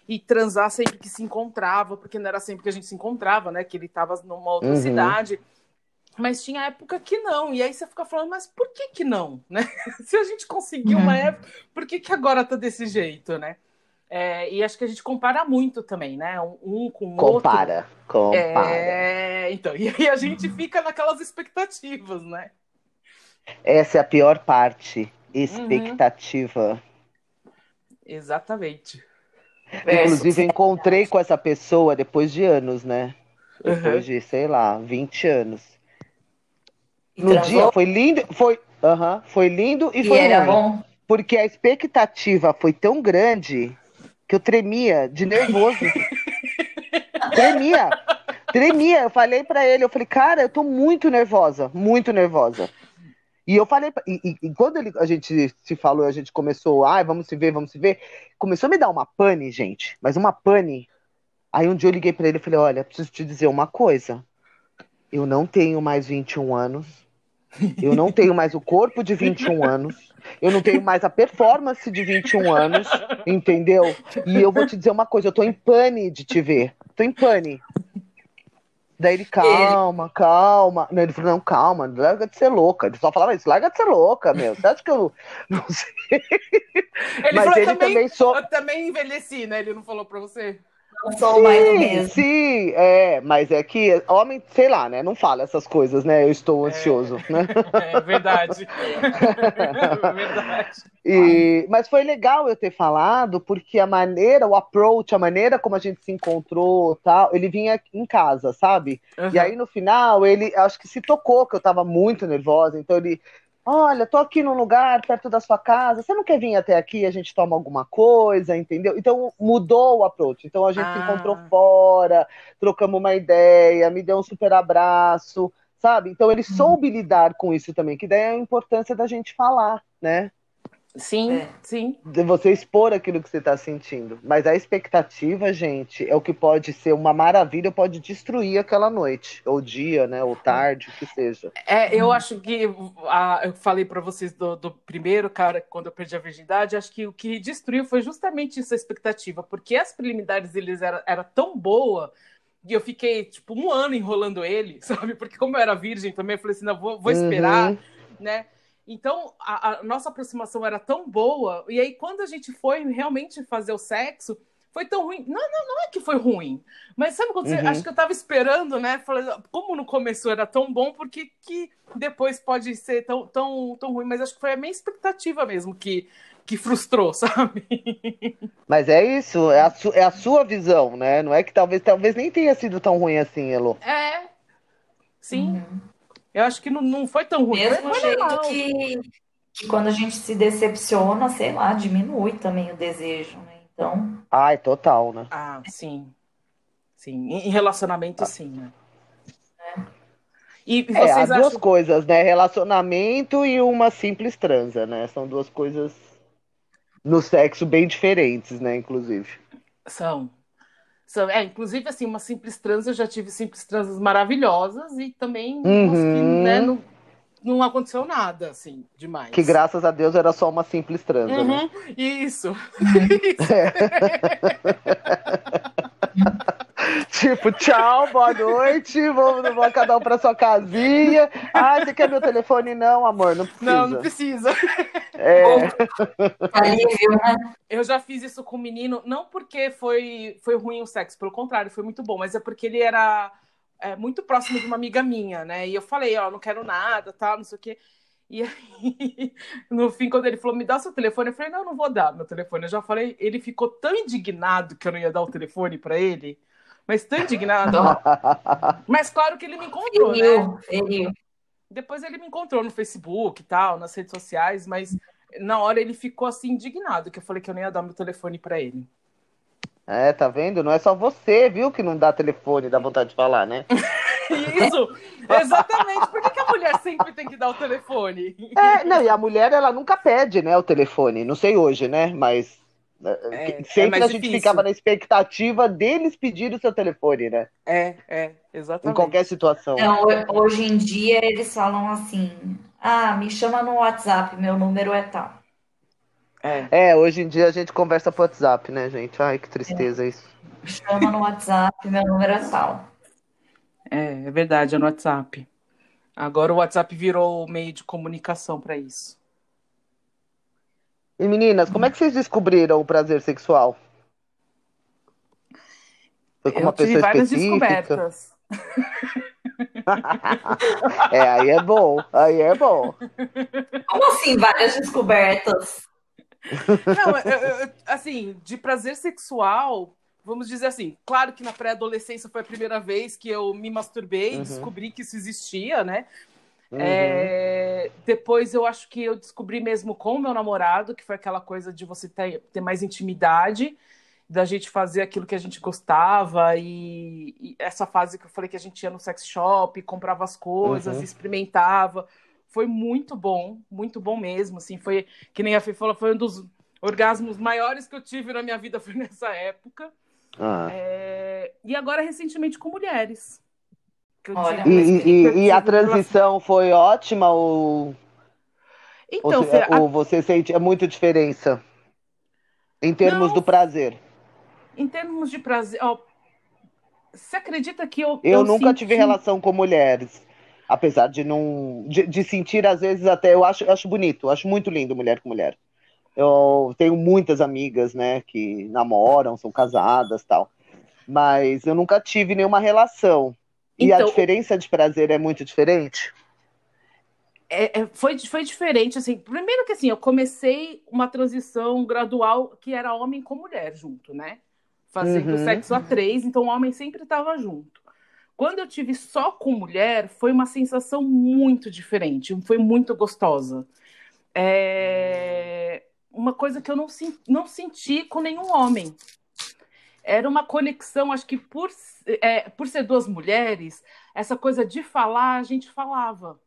e, e transar sempre que se encontrava, porque não era sempre que a gente se encontrava, né? Que ele estava numa outra uhum. cidade. Mas tinha época que não. E aí você fica falando, mas por que que não, né? se a gente conseguiu uma uhum. época, por que que agora tá desse jeito, né? É, e acho que a gente compara muito também, né? Um, com o compara, outro. Compara, é, então, e aí a gente fica naquelas expectativas, né? Essa é a pior parte, expectativa. Uhum. Exatamente. Inclusive, encontrei com essa pessoa depois de anos, né? Depois uhum. de, sei lá, 20 anos. no dia foi lindo, foi, uh foi lindo e, e foi era ruim. bom. Porque a expectativa foi tão grande que eu tremia de nervoso. tremia. Tremia. Eu falei para ele, eu falei, cara, eu tô muito nervosa, muito nervosa. E eu falei, e, e, quando ele, a gente se falou, a gente começou, ai, ah, vamos se ver, vamos se ver, começou a me dar uma pane, gente, mas uma pane. Aí um dia eu liguei para ele e falei, olha, preciso te dizer uma coisa. Eu não tenho mais 21 anos. Eu não tenho mais o corpo de 21 anos. Eu não tenho mais a performance de 21 anos, entendeu? E eu vou te dizer uma coisa, eu tô em pane de te ver. Tô em pane. Daí ele, calma, ele... calma. Não, ele falou, não, calma, larga de ser louca. Ele só falava isso, larga de ser louca, meu. Você acha que eu não sei? Ele Mas falou, ele também, também sou... eu também envelheci, né? Ele não falou pra você? Não sou mais o mesmo. Sim, é, mas é que homem, sei lá, né? Não fala essas coisas, né? Eu estou ansioso, é, né? É verdade. é verdade. E, mas foi legal eu ter falado, porque a maneira, o approach, a maneira como a gente se encontrou, tal, ele vinha em casa, sabe? Uhum. E aí no final, ele acho que se tocou que eu tava muito nervosa, então ele Olha, tô aqui num lugar perto da sua casa. Você não quer vir até aqui? A gente toma alguma coisa, entendeu? Então mudou o approach. Então a gente Ah. se encontrou fora, trocamos uma ideia, me deu um super abraço, sabe? Então ele soube lidar com isso também, que daí é a importância da gente falar, né? Sim, É. sim. De você expor aquilo que você está sentindo. Mas a expectativa, gente, é o que pode ser uma maravilha, pode destruir aquela noite, ou dia, né? Ou tarde, o que seja. É, eu acho que a- eu falei pra vocês do, do primeiro cara, quando eu perdi a virgindade, acho que o que destruiu foi justamente essa expectativa, porque as preliminares eles era, era tão boa e eu fiquei tipo um ano enrolando ele, sabe? Porque como eu era virgem também, eu falei assim, não, vou, vou esperar, Uhum. né? Então a, a nossa aproximação era tão boa e aí quando a gente foi realmente fazer o sexo foi tão ruim. Não, não, não é que foi ruim. Mas sabe quando você. Uhum. Acho que eu tava esperando, né? Falei, como no começo era tão bom, por que, que depois pode ser tão, tão, tão ruim? Mas acho que foi a minha expectativa mesmo que, que frustrou, sabe? Mas é isso, é a, su- é a sua visão, né? Não é que talvez, talvez nem tenha sido tão ruim assim, Elo. É. Sim. Uhum. Eu acho que não, não foi tão ruim. Mesmo foi jeito que, que quando a gente se decepciona, sei lá, diminui também o desejo, né? Então, Ai, total, né? Ah, sim. Sim. Em relacionamento, sim, né? E É, as vocês duas acham. coisas, né? Relacionamento e uma simples transa, né? São duas coisas no sexo bem diferentes, né? Inclusive. São. É, inclusive, assim, uma simples trans, eu já tive simples transas maravilhosas e também Uhum. né, não, não aconteceu nada, assim, demais. Que graças a Deus era só uma simples transa, né? Uhum, isso. Tipo, tchau, boa noite, vamos, vamos cada um pra sua casinha. Ah, você quer meu telefone? Não, amor, não precisa. Não, não precisa. É, né? Eu já fiz isso com um menino, não porque foi, foi ruim o sexo, pelo contrário, foi muito bom, mas é porque ele era é, muito próximo de uma amiga minha, né? E eu falei, ó, não quero nada, tal, não sei o quê. E aí, no fim, quando ele falou, me dá seu telefone, eu falei, não, não vou dar meu telefone. Eu já falei, ele ficou tão indignado que eu não ia dar o telefone pra ele, mas tão indignado. Mas claro que ele me encontrou, né? Depois ele me encontrou no Facebook e tal, nas redes sociais, mas na hora ele ficou assim indignado, que eu falei que eu não ia dar meu telefone pra ele. é, tá vendo? Não é só você, viu, que não dá telefone, dá vontade de falar, né? Isso, exatamente. Por que, que a mulher sempre tem que dar o telefone? É, não, e a mulher, ela nunca pede, né, o telefone. Não sei hoje, né? Mas É, que- sempre é a gente difícil. ficava na expectativa deles pedirem o seu telefone, né? É, é, Em exatamente. qualquer situação. Não, ho- hoje em dia eles falam assim: ah, me chama no WhatsApp, meu número é tal. É. É, hoje em dia a gente conversa por WhatsApp, né, gente? Ai, que tristeza isso. Me chama no WhatsApp, meu número é tal. É, é verdade, é no WhatsApp. Agora o WhatsApp virou o meio de comunicação para isso. E meninas, como é que vocês descobriram o prazer sexual? Foi com Eu uma tive pessoa várias específica? descobertas. É, aí é bom, aí é bom. Como assim, várias descobertas? Não, eu- eu- eu- assim, de prazer sexual, vamos dizer assim, claro que na pré-adolescência foi a primeira vez que eu me masturbei e Uhum. descobri que isso existia, né? Uhum. É, depois eu acho que eu descobri mesmo com o meu namorado, que foi aquela coisa de você ter, ter mais intimidade, da gente fazer aquilo que a gente gostava, e, e essa fase que eu falei que a gente ia no sex shop, comprava as coisas, Uhum. experimentava. Foi muito bom, muito bom mesmo. Assim, foi que nem a Fê falou, foi um dos orgasmos maiores que eu tive na minha vida foi nessa época. Ah. É, e agora recentemente com mulheres. Que eu Olha. tive- E, e- e- eu a tive relação- transição foi ótima ou, Então, ou, Fê, a- ou você sente é muita diferença em termos Não. do prazer? em termos de prazer, ó, você acredita que eu Eu nunca senti- tive relação com mulheres, apesar de não de, de sentir às vezes até eu acho eu acho bonito, eu acho muito lindo mulher com mulher. Eu tenho muitas amigas, né, que namoram, são casadas, tal. Mas eu nunca tive nenhuma relação. E a Então- diferença de prazer é muito diferente? É, é, foi, foi diferente, assim. Primeiro que assim, eu comecei uma transição gradual que era homem com mulher junto, né? Fazendo Uhum. sexo a três, então o homem sempre estava junto. Quando eu tive só com mulher, foi uma sensação muito diferente, foi muito gostosa. É, Uma coisa que eu não, não senti com nenhum homem. Era uma conexão, acho que por, é, por ser duas mulheres, essa coisa de falar, a gente falava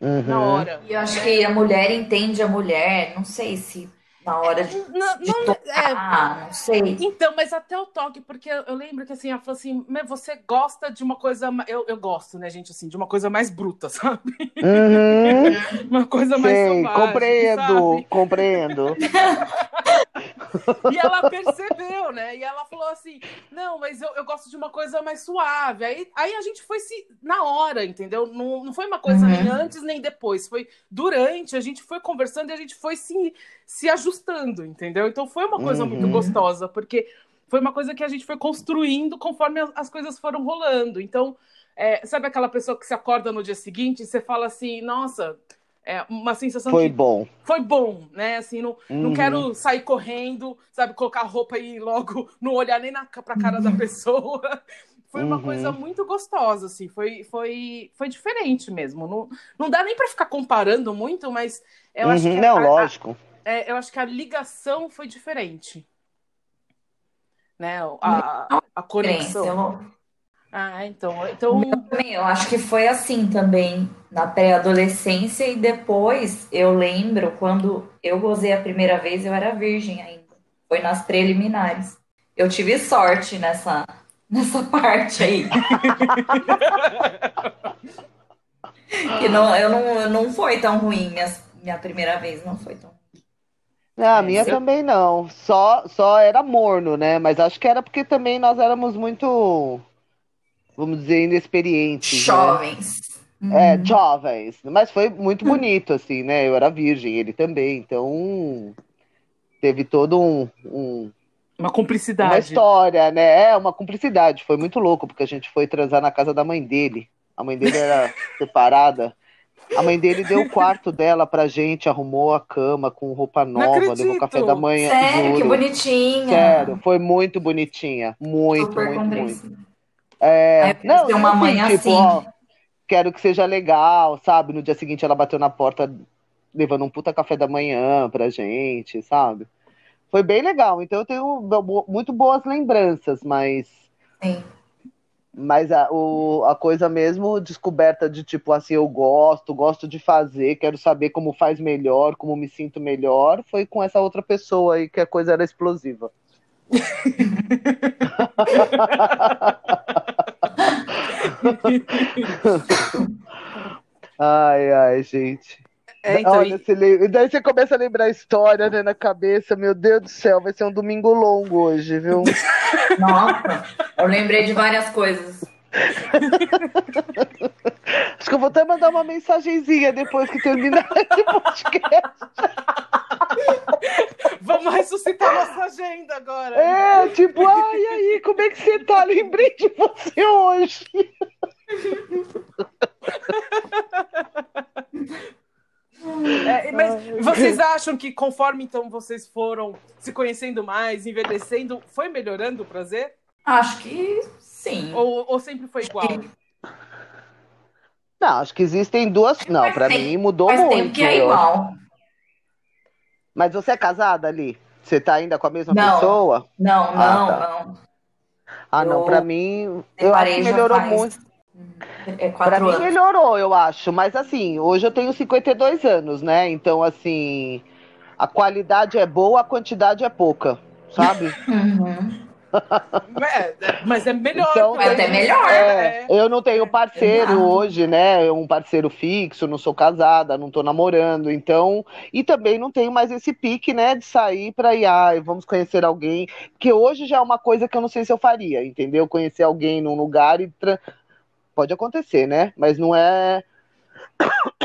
na Uhum. hora. E eu acho que a mulher entende a mulher, não sei se na hora de, Não, de não- é, tocar, não sei. então, mas até o toque, porque eu, lembro que assim, ela falou assim, "Mas você gosta de uma coisa. Eu, eu gosto, né, gente, assim, de uma coisa mais bruta, sabe? Uhum. Uma coisa mais Sei, selvagem, compreendo, sabe? compreendo. E ela percebeu, né? E ela falou assim: não, mas eu, eu gosto de uma coisa mais suave. Aí, aí a gente foi se. Na hora, entendeu? Não, não foi uma coisa Uhum. nem antes nem depois. Foi durante, a gente foi conversando e a gente foi se, se ajustando, entendeu? Então foi uma coisa Uhum. muito gostosa, porque foi uma coisa que a gente foi construindo conforme as, as coisas foram rolando. Então, é, sabe aquela pessoa que se acorda no dia seguinte e você fala assim: nossa. É uma sensação Foi de bom. foi bom, né? Assim, não, não Uhum. quero sair correndo, sabe, colocar a roupa e logo não olhar nem na, pra cara da pessoa. Foi uma Uhum. coisa muito gostosa, assim, foi, foi, foi diferente mesmo. Não, não dá nem pra ficar comparando muito, mas eu acho Uhum, que Não, a, a- lógico. é, eu acho que a ligação foi diferente. Né? A, a, a conexão. Eu, Ah, então, então também, eu acho que foi assim também na pré-adolescência e depois eu lembro quando eu gozei a primeira vez, eu era virgem ainda. Foi nas preliminares. Eu tive sorte nessa, nessa parte aí. Que não, eu não, não foi tão ruim. Minha, minha primeira vez não foi tão ruim. Ah, a minha também não. Só, só era morno, né? Mas acho que era porque também nós éramos muito, vamos dizer, inexperientes, né? Jovens. É, Uhum. jovens. Mas foi muito bonito, assim, né? Eu era virgem, ele também. Então, teve todo um, um- uma uma cumplicidade. história, né? É, uma cumplicidade. Foi muito louco, porque a gente foi transar na casa da mãe dele. A mãe dele era separada. A mãe dele deu o quarto dela pra gente, arrumou a cama com roupa nova, levou café da manhã, Sério, que juro. bonitinha. Sério, foi muito bonitinha. Muito, Super muito, muito. É, quero não, ter uma assim, mãe tipo, assim. ó, quero que seja legal, sabe? No dia seguinte ela bateu na porta levando um puta café da manhã pra gente, sabe? Foi bem legal. Então eu tenho muito boas lembranças, mas Sim. mas a, o, a coisa mesmo descoberta de tipo assim, eu gosto, gosto de fazer, quero saber como faz melhor, como me sinto melhor, foi com essa outra pessoa aí que a coisa era explosiva. Ai, ai, gente. É, então, Olha, e- você lembra- daí você começa a lembrar a história, né, na cabeça. Meu Deus do céu, vai ser um domingo longo hoje, viu? Nossa, eu lembrei de várias coisas. Acho que eu vou até mandar uma mensagenzinha depois que terminar esse podcast. Vamos ressuscitar nossa agenda agora. É, tipo, ai, e aí, como é que você tá? Lembrei de você hoje. É, mas vocês acham que conforme então vocês foram se conhecendo mais, envelhecendo, foi melhorando o prazer? Acho que sim. Ou, ou sempre foi igual? Não, acho que existem duas. Não, Faz pra tempo- mim mudou Faz muito. tempo que é igual. Mas você é casada ali? Você tá ainda com a mesma Não. pessoa? Não, Ah, não, tá. não. Ah, não, Eu pra mim, eu acho que melhorou faz, muito. É Pra quatro mim melhorou, eu acho. Mas assim, hoje eu tenho 52 anos, né? Então, assim, a qualidade é boa, a quantidade é pouca, sabe? Uhum. É, é, mas é melhor. Então, menos. melhor. É, Eu não tenho parceiro Exato. hoje, né? Um parceiro fixo, não sou casada, não tô namorando, então. E também não tenho mais esse pique, né? De sair pra ir, ai, vamos conhecer alguém. Porque hoje já é uma coisa que eu não sei se eu faria, entendeu? Conhecer alguém num lugar e. tra- Pode acontecer, né? Mas não é.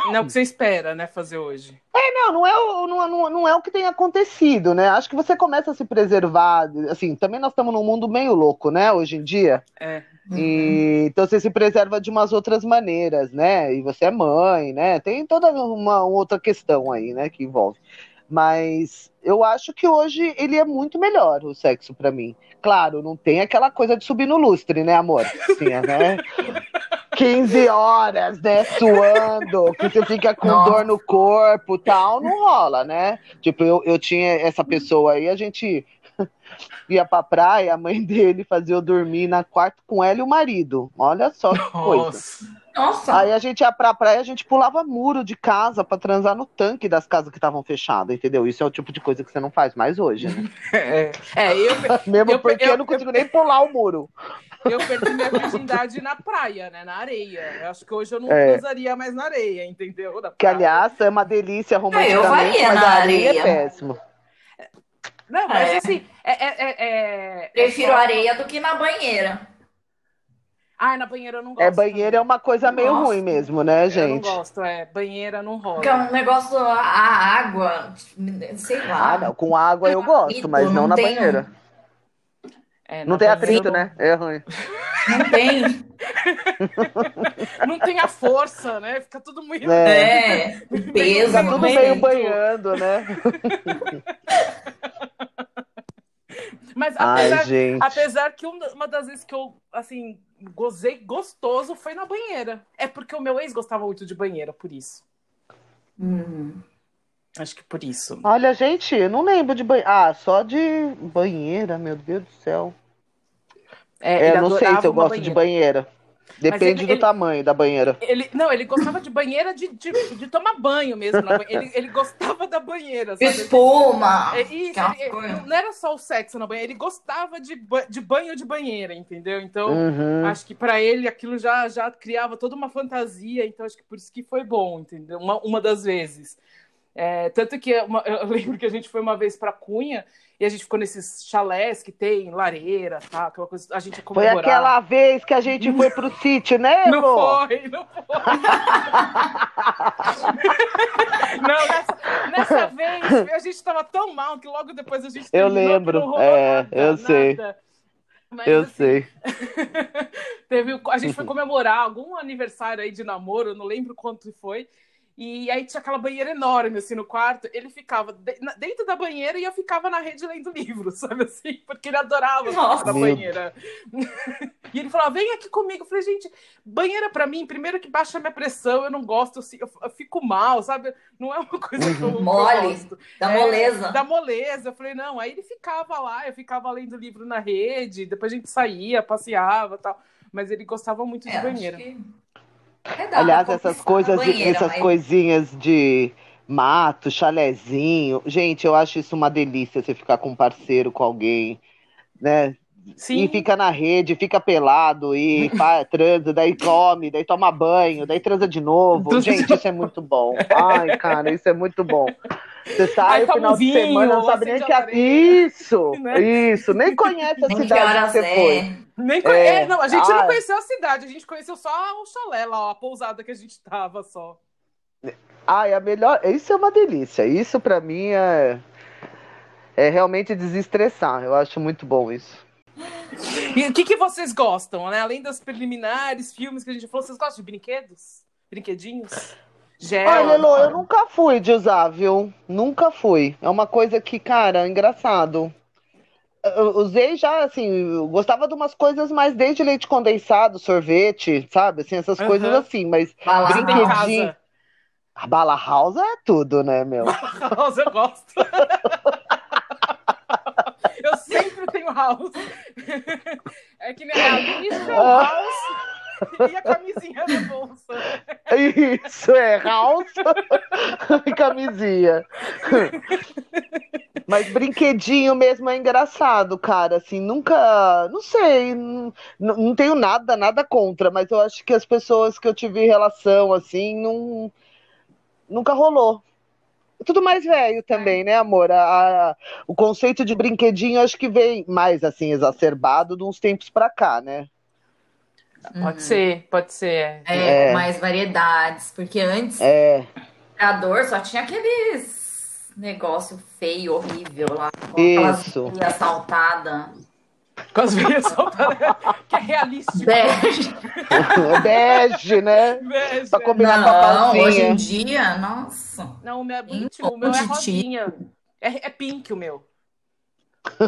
Não é o que você espera, né, fazer hoje. Não, Não, não é, o, não, não é o que tem acontecido, né? Acho que você começa a se preservar. Assim, também nós estamos num mundo meio louco, né, hoje em dia. É. E, então você se preserva de umas outras maneiras, né? E você é mãe, né? Tem toda uma outra questão aí, né, que envolve. Mas eu acho que hoje ele é muito melhor, o sexo para mim. Claro, não tem aquela coisa de subir no lustre, né, amor? Sim, é, né? 15 horas, né, suando, que você fica com Nossa. dor no corpo tal, não rola, né? Tipo, eu, eu tinha essa pessoa aí, a gente ia pra praia, a mãe dele fazia eu dormir na quarto com ela e o marido. Olha só que coisa. Nossa. Aí a gente ia pra praia, a gente pulava muro de casa para transar no tanque das casas que estavam fechadas, entendeu? Isso é o tipo de coisa que você não faz mais hoje, né? É, é eu. Mesmo eu, porque eu, eu não consigo eu, nem pular o muro. Eu perdi minha virgindade na praia, né? Na areia. Eu acho que hoje eu não é. transaria mais na areia, entendeu? que, aliás, é uma delícia romanticamente, é, mas a areia, areia é péssimo. Não, mas é. assim, é, é, é, Prefiro areia do que na banheira. Ah, na banheira eu não gosto. É, banheira é uma coisa meio gosto. ruim mesmo, né, gente? Eu não gosto, é. Banheira não rola. Porque é um negócio, a água, sei lá. Ah, não, com água eu gosto, mas não, não na banheira. É, não tem atrito, não... né? É ruim. Não tem. não tem a força, né? Fica tudo muito. É, é o peso. Fica tudo meio banhando, né? Mas apesar, Ai, apesar que uma das vezes que eu, assim, gozei gostoso foi na banheira. É porque o meu ex gostava muito de banheira, por isso. Hum. Acho que por isso. Olha, gente, eu não lembro de banheira. Ah, só de banheira, meu Deus do céu. É, é não sei se eu gosto banheira. de banheira. Depende ele, do ele, tamanho da banheira. Ele, não, ele gostava de banheira de, de, de tomar banho mesmo. Ele, ele gostava da banheira. Sabe? Espuma! É, isso, ele, não era só o sexo na banheira, ele gostava de, de banho de banheira, entendeu? Então, uhum. acho que para ele aquilo já, já criava toda uma fantasia, então acho que por isso que foi bom, entendeu? Uma, uma das vezes. É, tanto que uma, eu lembro que a gente foi uma vez para Cunha e a gente ficou nesses chalés que tem lareira, tá? Aquela coisa, a gente Foi aquela vez que a gente foi pro sítio, né, Não foi, não foi. não, nessa, nessa, vez a gente tava tão mal que logo depois a gente Eu lembro, é, nada, eu nada. sei. Mas, eu assim, sei. teve, a gente foi comemorar algum aniversário aí de namoro, não lembro quanto foi. E aí tinha aquela banheira enorme, assim, no quarto. Ele ficava dentro da banheira e eu ficava na rede lendo livro, sabe assim? Porque ele adorava a banheira. e ele falava, vem aqui comigo. Eu falei, gente, banheira para mim, primeiro que baixa minha pressão, eu não gosto, eu, eu fico mal, sabe? Não é uma coisa que eu, Mole, que eu gosto. Da é, moleza. Da moleza. Eu falei, não. Aí ele ficava lá, eu ficava lendo livro na rede, depois a gente saía, passeava tal. Mas ele gostava muito de é, banheira. Que... É Aliás, essas coisas, banheira, essas mas... coisinhas de mato, chalezinho. Gente, eu acho isso uma delícia você ficar com um parceiro, com alguém, né? Sim. E fica na rede, fica pelado e faz, transa, daí come, daí toma banho, daí transa de novo. Gente, isso é muito bom. Ai, cara, isso é muito bom. Você sai no final vinho, de semana, não sabe nem que é isso, né? isso, nem conhece a nem cidade que, que você é. foi. Nem conhe... é. é. não, a gente Ai. não conheceu a cidade, a gente conheceu só o chalé lá, a pousada que a gente tava só. Ai, a melhor, isso é uma delícia. Isso para mim é é realmente desestressar. Eu acho muito bom isso. E o que, que vocês gostam, né? Além das preliminares, filmes que a gente falou, vocês gostam de brinquedos? Brinquedinhos? Gel? Olha, Lô, eu nunca fui de usar, viu? Nunca fui. É uma coisa que, cara, é engraçado. Eu usei já, assim, gostava de umas coisas mais desde leite condensado, sorvete, sabe? Assim, essas uhum. coisas assim, mas Bala brinquedinho. A bala house é tudo, né, meu? Bala house eu gosto. eu sempre tenho house. É que nem a lista, house e a camisinha na bolsa. Isso, é, house e camisinha. Mas brinquedinho mesmo é engraçado, cara. Assim, nunca. Não sei. Não, não tenho nada, nada contra, mas eu acho que as pessoas que eu tive relação, assim, não, nunca rolou. Tudo mais velho também, né, amor? A, a, o conceito de brinquedinho acho que vem mais assim exacerbado de uns tempos pra cá, né? Pode uhum. ser, pode ser. É, é, mais variedades, porque antes é. o só tinha aqueles negócio feio, horrível lá. Com Isso. assaltada. Com as veias soltadas, que é realístico. Bege. Bege, né? Bege, Pra é. combinar com a Não, hoje em dia, nossa. Não, o meu é bonitinho, o meu é rosinha. É, é pink o meu.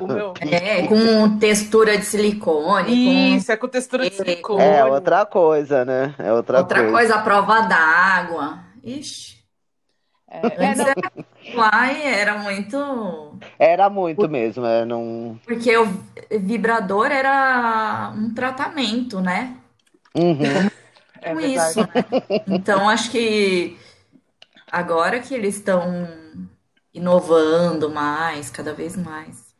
O meu. É, com textura de silicone, Isso, é com textura de É, silicone. É outra coisa, né? É com outra, outra coisa, a prova d'água. Ixi. É, é, não, e era muito. Era muito mesmo, é, não... Porque o vibrador era um tratamento, né? Uhum. é Com isso, né? Então acho que agora que eles estão inovando mais, cada vez mais.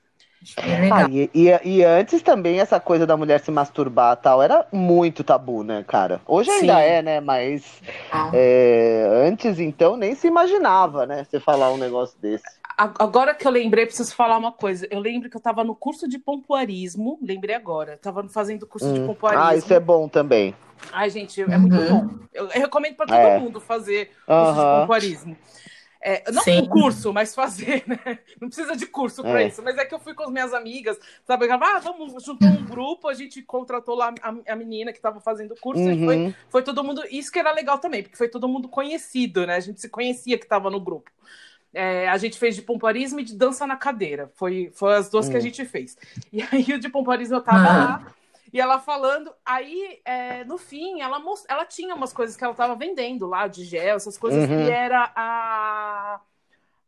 Acho bem Ah, legal. e, e, e antes também essa coisa da mulher se masturbar e tal era muito tabu, né, cara? Hoje ainda Sim. é, né? Mas Então, é, antes então nem se imaginava, né? Você falar um negócio desse. Agora que eu lembrei, preciso falar uma coisa. Eu lembro que eu estava no curso de pompoarismo, lembrei agora. Estava fazendo curso de Hum. pompoarismo. Ah, isso é bom também. Ai, gente, é muito Uhum. bom. Eu, eu recomendo para todo É. mundo fazer curso de Aham. pompoarismo. É, não Sim. um curso, mas fazer, né? Não precisa de curso para É. isso. Mas é que eu fui com as minhas amigas, sabe? Ah, vamos, juntou um grupo, a gente contratou lá a, a menina que estava fazendo o curso e foi, Uhum. foi todo mundo. Isso que era legal também, porque foi todo mundo conhecido, né? A gente se conhecia que estava no grupo. É, a gente fez de pompoarismo e de dança na cadeira. Foi, foi as duas que a Hum. gente fez. E aí o de pompoarismo eu tava Ah. lá. E ela falando, aí é, no fim ela, mos- ela tinha umas coisas que ela tava vendendo lá, de gel, essas coisas, Uhum. que era a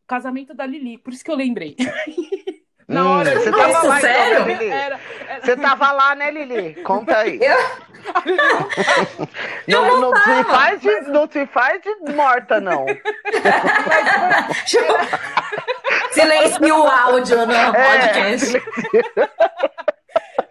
casamento da Lili, por isso que eu lembrei. Na Hum, hora você eu tava Nossa, lá, então, sério? né, Lili? Era, era- Você tava lá, né, Lili? Conta aí. a Lili não Não, não, se faz de, não se faz de morta, não. Silencia o áudio no É. podcast.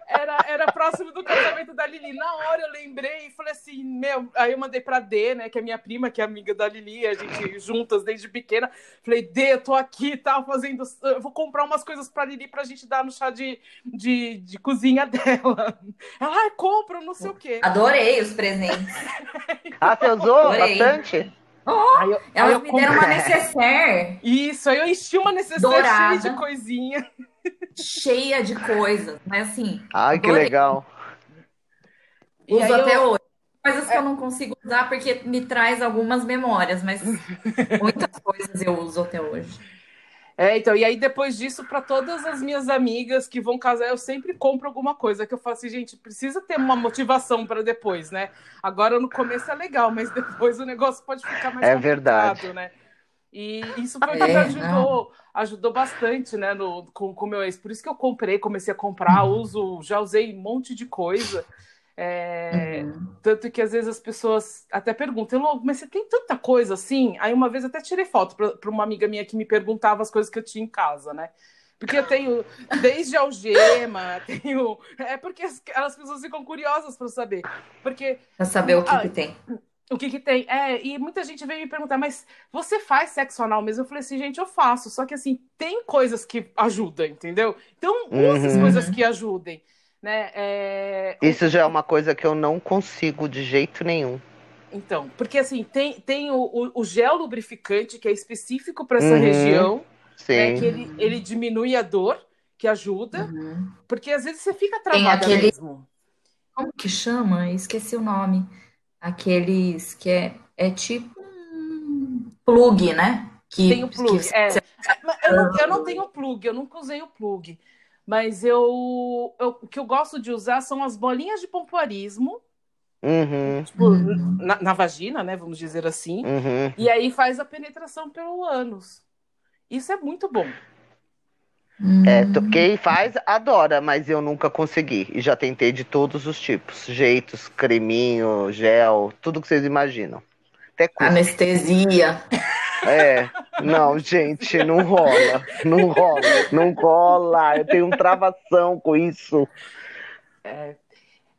Era, era próximo do casamento da Lili. Na hora eu lembrei e falei assim, meu, aí eu mandei pra Dê, né, que é minha prima, que é amiga da Lili, a gente juntas desde pequena. Falei, Dê, eu tô aqui, tá fazendo, eu vou comprar umas coisas pra Lili pra gente dar no chá de, de, de cozinha dela. Ela, ai, compra, não sei o quê. Adorei os presentes. Ah, você usou Adorei. bastante? Oh, Aí eu, aí elas eu me deram uma comprei. necessaire Isso, aí eu enchi uma Dourada. cheia de coisinha. Cheia de coisas. Mas assim, Ai, que Adorei. legal. E uso até eu- hoje. Coisas que eu não consigo usar porque me traz algumas memórias, mas muitas coisas eu uso até hoje. É, então, e aí depois disso, para todas as minhas amigas que vão casar, eu sempre compro alguma coisa que eu falo assim, gente, precisa ter uma motivação para depois, né? Agora no começo é legal, mas depois o negócio pode ficar mais É complicado, verdade. né? E isso foi o que É, ajudou, ajudou bastante, né, no, com o meu ex. Por isso que eu comprei, comecei a comprar, uso, já usei um monte de coisa. É, Uhum. tanto que às vezes as pessoas até perguntam, "Elô, mas você tem tanta coisa assim? Aí uma vez até tirei foto para uma amiga minha que me perguntava as coisas que eu tinha em casa, né? Porque eu tenho desde algema, tenho. É porque as, as pessoas ficam curiosas para saber. Porque Pra saber o que Ah, que tem. O que que tem? É, e muita gente veio me perguntar, mas você faz sexo anal mesmo? Eu falei assim, gente, eu faço. Só que assim, tem coisas que ajudam, entendeu? Então, use as Uhum. coisas que ajudem. Né? É, Isso já é uma coisa que eu não consigo de jeito nenhum. Então, porque assim, tem, tem o, o, o gel lubrificante que é específico para essa Uhum. região, né? Sim. Que ele, ele diminui a dor, que ajuda, Uhum. porque às vezes você fica travada aquele- mesmo. Como que chama? Esqueci o nome. Aqueles que é, é tipo um plug, né? Que, Tem o plug, que é. Eu não, eu não tenho plug, eu nunca usei o plug. Mas eu, eu- o que eu gosto de usar são as bolinhas de pompoarismo, Uhum, tipo, Uhum. na, na vagina, né? Vamos dizer assim. uhum. E aí faz a penetração pelo ânus. Isso é muito bom. É, Hum. to- quem faz adora, mas eu nunca consegui. E já tentei de todos os tipos: jeitos, creminho, gel, tudo que vocês imaginam. Até. Anestesia. É, não, gente, não rola, não rola, não rola. Eu tenho um travação com isso. É,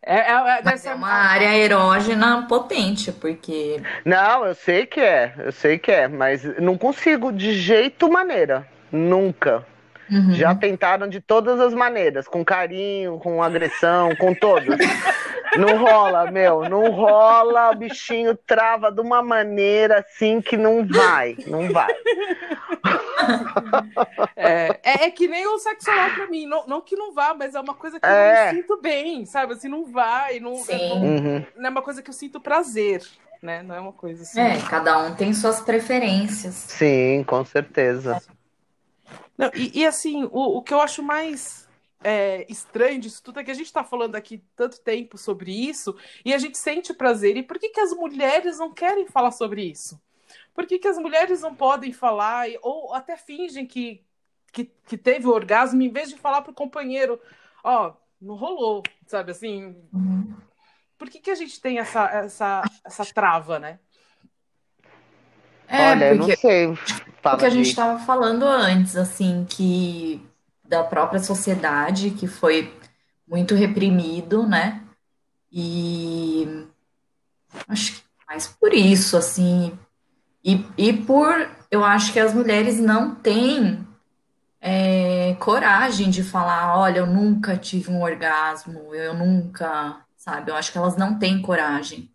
é, é, Mas ser é uma área erógena potente, porque Não, eu sei que é, eu sei que é, mas não consigo de jeito maneira, nunca. Uhum. Já tentaram de todas as maneiras, com carinho, com agressão, com todos. Não rola, meu, não rola, o bichinho trava de uma maneira assim que não vai, não vai. É, é, é que nem o sexo oral pra mim, não, não que não vá, mas é uma coisa que é. eu não sinto bem, sabe? Assim, não vai, não, é, não, uhum. não é uma coisa que eu sinto prazer. Né? Não é uma coisa assim. É, cada um tem suas preferências. Sim, com certeza. Não, e, e assim, o, o que eu acho mais é, estranho disso tudo é que a gente está falando aqui tanto tempo sobre isso e a gente sente prazer. E por que, que as mulheres não querem falar sobre isso? Por que, que as mulheres não podem falar ou até fingem que, que, que teve o orgasmo em vez de falar para o companheiro: Ó, oh, não rolou, sabe assim? Uhum. Por que, que a gente tem essa, essa, essa trava, né? É, Olha, porque, não sei. Fala porque a gente estava falando antes, assim, que da própria sociedade, que foi muito reprimido, né? E acho que mais por isso, assim. E, e por eu acho que as mulheres não têm é, coragem de falar, olha, eu nunca tive um orgasmo, eu nunca, sabe? Eu acho que elas não têm coragem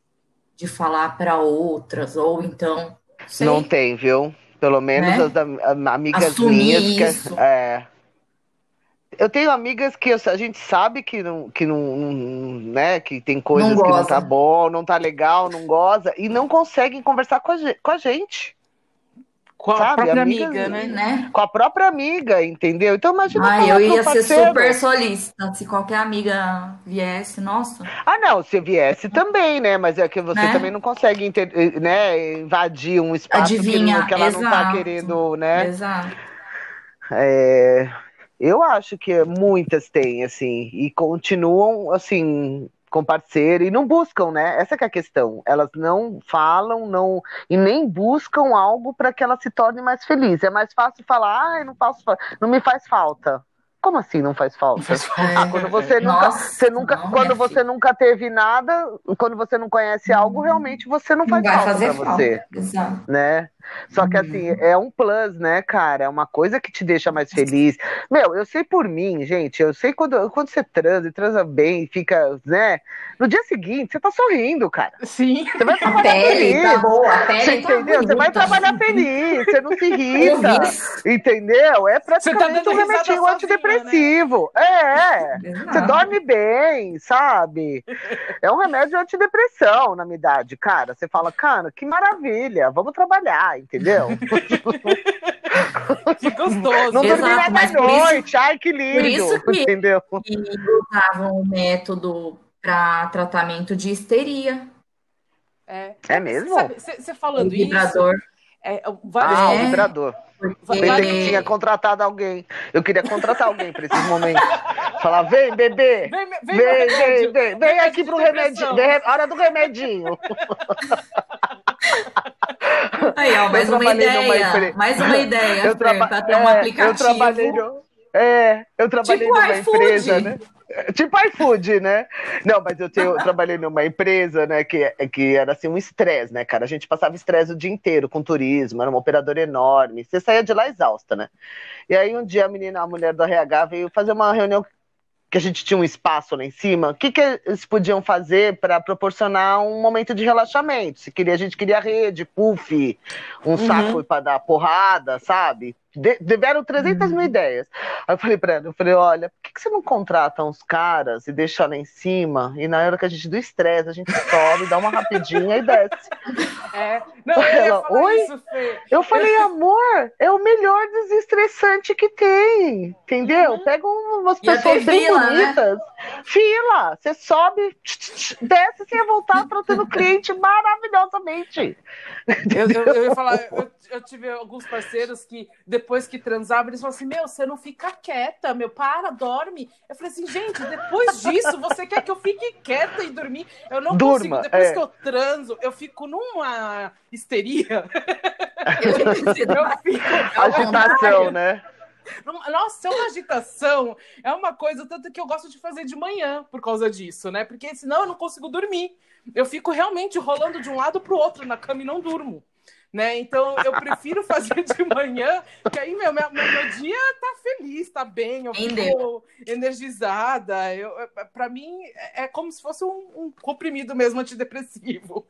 de falar para outras, ou então Sei. Não tem, viu? Pelo menos né? as amigas Assumir minhas. Que, é, eu tenho amigas que a gente sabe que não, que não, né, que tem coisas não que não tá bom, não tá legal, não goza, e não conseguem conversar com a, com a gente. Com a Sabe? própria Amigas, amiga, né? né? Com a própria amiga, entendeu? Então imagina Ah, eu ia ser super solista se qualquer amiga viesse, nossa. Ah, não, se viesse também, né? Mas é que você né? também não consegue inter... né, invadir um espaço Adivinha, que, ela exato. não tá querendo, né? Exato. É... Eu acho que muitas têm, assim, e continuam, assim, com parceiro e não buscam, né? Essa é a questão. Elas não falam, não e nem buscam algo para que ela se torne mais feliz. É mais fácil falar, ah, não faço, não me faz falta. Como assim não faz falta? Ah, quando você nunca, Nossa, você nunca não, quando você filha. nunca teve nada, quando você não conhece algo, realmente você não faz não falta para você, Exato. né? Só que assim, é um plus, né, cara? É uma coisa que te deixa mais feliz. Meu, eu sei por mim, gente, eu sei quando, quando você transa e transa bem, fica, né? No dia seguinte, você tá sorrindo, cara. Sim. Você vai trabalhar pele feliz. Tá boa, a pele você tá entendeu? Você vai trabalhar feliz, você não se irrita. entendeu? É praticamente tá um remedinho antidepressivo. Né? É, você dorme bem, sabe? É um remédio antidepressão na minha idade, cara. Você fala, cara, que maravilha, vamos trabalhar entendeu? que gostoso. Não dormi nada à noite, ai que lindo, por isso que, entendeu? Que usavam o método para tratamento de histeria. É, é mesmo? Você falando o vibrador. isso... É, vários... Ah, o vibrador. Pensei que tinha contratado alguém. Eu queria contratar alguém para esses momentos. Falar, vem, bebê. Vem, vem, vem, vem, vem, vem aqui pro remedinho. Vem, hora do remedinho. Aí, ó, mais uma ideia. Mais uma ideia eu traba... para ter um é, aplicativo. Eu trabalhei no... É, eu trabalhei tipo numa empresa, né? Tipo iFood, né? Não, mas eu, tenho, eu trabalhei numa empresa, né, que, que era assim um estresse, né, cara? A gente passava estresse o dia inteiro com turismo, era uma operadora enorme. Você saía de lá exausta, né? E aí um dia a menina, a mulher do RH veio fazer uma reunião que a gente tinha um espaço lá em cima, o que, que eles podiam fazer para proporcionar um momento de relaxamento? Se queria, a gente queria rede, puff, um uhum. saco para dar porrada, sabe? Deram 300 mil uhum. ideias. Aí eu falei pra ela, eu falei, olha, por que, que você não contrata uns caras e deixa lá em cima? E na hora que a gente do estresse, a gente sobe, dá uma rapidinha e desce. É, não, ela, oi? Isso, eu falei, amor, é o melhor desestressante que tem, entendeu? Uhum. Pega umas pessoas bem fila, né? bonitas, né? fila, você sobe, desce sem voltar, tratando o cliente maravilhosamente. Eu, eu, eu, ia falar, eu, eu tive alguns parceiros que depois que transavam, eles falavam assim: Meu, você não fica quieta, meu, para, dorme. Eu falei assim: Gente, depois disso, você quer que eu fique quieta e dormir? Eu não Durma, consigo. Depois é. que eu transo, eu fico numa histeria. eu fico. Agitação, né? Nossa, é uma agitação. É uma coisa, tanto que eu gosto de fazer de manhã por causa disso, né? Porque senão eu não consigo dormir. Eu fico realmente rolando de um lado para o outro na cama e não durmo. Né? Então eu prefiro fazer de manhã, que aí meu, meu, meu dia tá feliz, tá bem, eu fico energizada. Eu, para mim é como se fosse um, um comprimido mesmo antidepressivo.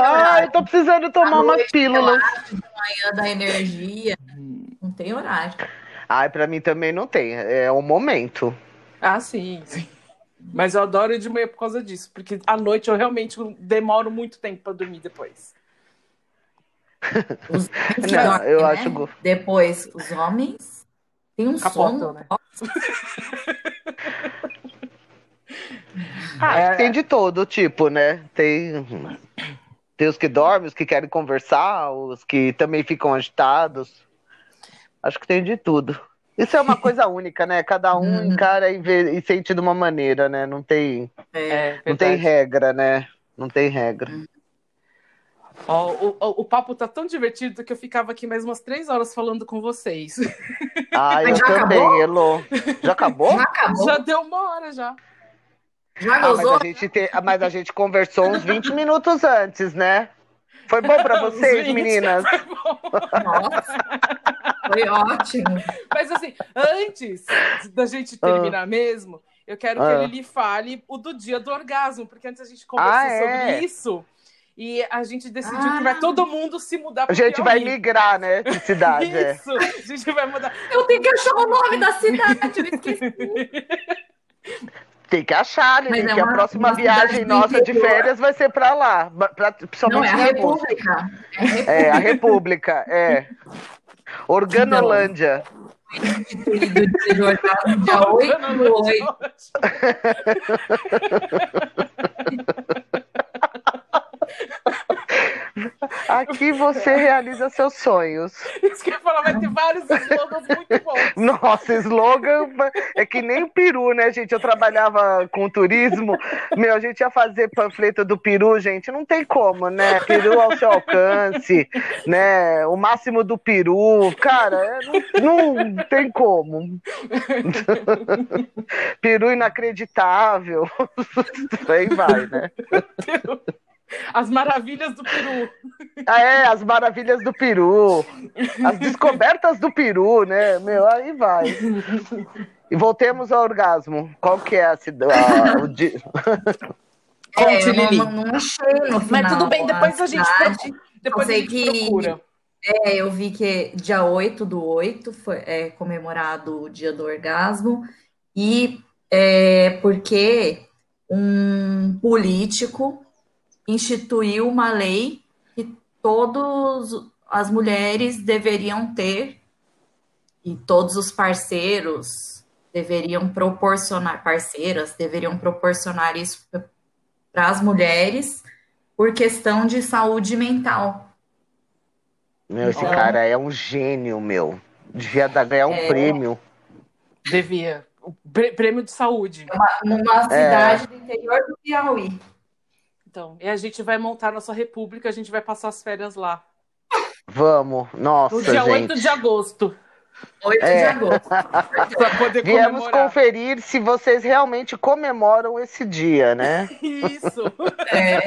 Ah, eu tô precisando tomar umas pílulas. De manhã da energia, não tem horário. Ai, pra mim também não tem, é o momento. Ah, sim, sim. Mas eu adoro ir de manhã por causa disso, porque à noite eu realmente demoro muito tempo para dormir depois. Os não, eu né? acho. Depois, os homens têm um Capotam, sono. Né? ah, é... Tem de todo tipo, né? Tem, tem os que dormem, os que querem conversar, os que também ficam agitados. Acho que tem de tudo. Isso é uma coisa única, né? Cada um uhum. encara e, vê, e sente de uma maneira, né? Não tem, é, não tem regra, né? Não tem regra. Oh, o, o, o, papo tá tão divertido que eu ficava aqui mais umas três horas falando com vocês. Ah, eu já também, acabou? Elo. Já acabou? Já acabou? Já deu uma hora já. Já ah, mas, a gente te... mas a gente conversou uns 20 minutos antes, né? Foi bom para vocês, meninas? Foi bom. Nossa. Foi ótimo. Mas assim, antes da gente terminar ah. mesmo, eu quero que ah. ele lhe fale o do dia do orgasmo, porque antes a gente conversou ah, é? sobre isso. E a gente decidiu ah. que vai todo mundo se mudar para A gente vai migrar, né? De cidade. É. Isso, é. a gente vai mudar. Eu tenho que achar o nome da cidade, eu esqueci. Tem que achar, né? que a próxima viagem nossa de férias vai ser para lá. Pra, principalmente Não, é a República. É, a República, é. Organolândia. Dia 8 do 8. Aqui você realiza seus sonhos. Isso que eu ia falar, vai ter vários slogans muito bons. Nossa, slogan é que nem o peru, né, gente? Eu trabalhava com turismo, meu, a gente ia fazer panfleto do peru, gente, não tem como, né? Peru ao seu alcance, né? O máximo do peru, cara, é, não, não tem como. peru inacreditável. Aí vai, né? As maravilhas do Peru. Ah, é, as maravilhas do Peru. As descobertas do Peru, né? Meu, aí vai. E voltemos ao orgasmo. Qual que é a cidade? é, eu não, não, achei no final. Mas tudo bem, depois a, a gente, depois a gente que, procura. É, eu vi que dia 8 do 8 foi é, comemorado o dia do orgasmo. E é, porque um político instituiu uma lei que todas as mulheres deveriam ter e todos os parceiros deveriam proporcionar, parceiras deveriam proporcionar isso para as mulheres por questão de saúde mental. Meu, esse então, cara é um gênio, meu. Devia ganhar um é, prêmio. Devia. Prêmio de saúde. Uma, numa cidade é. do interior do Piauí. Então, e a gente vai montar nossa república, a gente vai passar as férias lá. Vamos, nossa, No dia gente. 8 de agosto. 8 é. de agosto. Viemos conferir se vocês realmente comemoram esse dia, né? Isso. É.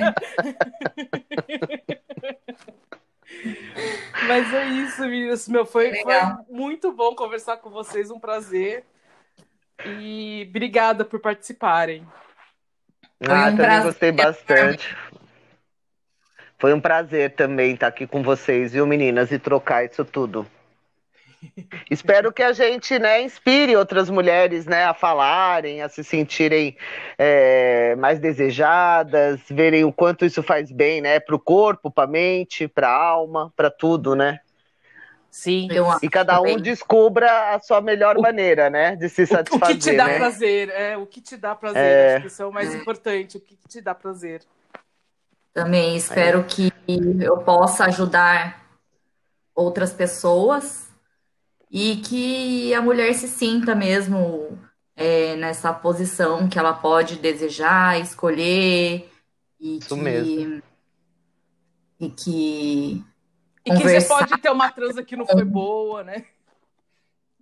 Mas é isso, meninas. Meu, foi, foi muito bom conversar com vocês, um prazer. E obrigada por participarem. Ah, um também prazer. gostei bastante. Foi um prazer também estar aqui com vocês, viu, meninas, e trocar isso tudo. Espero que a gente né, inspire outras mulheres né, a falarem, a se sentirem é, mais desejadas, verem o quanto isso faz bem né, para o corpo, para a mente, para a alma, para tudo, né? Sim. E cada um descubra a sua melhor o, maneira, né? De se satisfazer. O que te dá né? prazer, é, o que te dá prazer, é... acho que isso é o mais é. importante, o que te dá prazer. Também espero que eu possa ajudar outras pessoas e que a mulher se sinta mesmo é, nessa posição que ela pode desejar, escolher e Isso que, mesmo. e que e que você pode ter uma transa que não foi boa, né?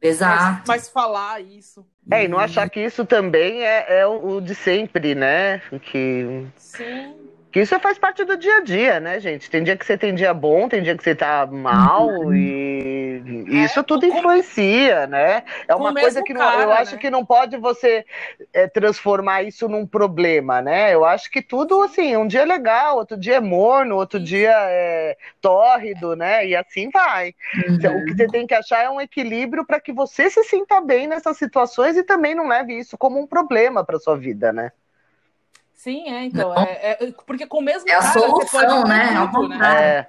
Exato. Mas, mas falar isso. É, e não achar que isso também é, é o de sempre, né? Que, Sim. Que isso faz parte do dia a dia, né, gente? Tem dia que você tem dia bom, tem dia que você tá mal uhum. e isso é, tudo influencia, né? É uma coisa que não, cara, eu acho né? que não pode você é, transformar isso num problema, né? Eu acho que tudo, assim, um dia é legal, outro dia é morno, outro dia é tórrido, né? E assim vai. Uhum. O que você tem que achar é um equilíbrio para que você se sinta bem nessas situações e também não leve isso como um problema para sua vida, né? Sim, é, então. É, é, porque com o mesmo é cara. A solução, né? Tudo, né? É.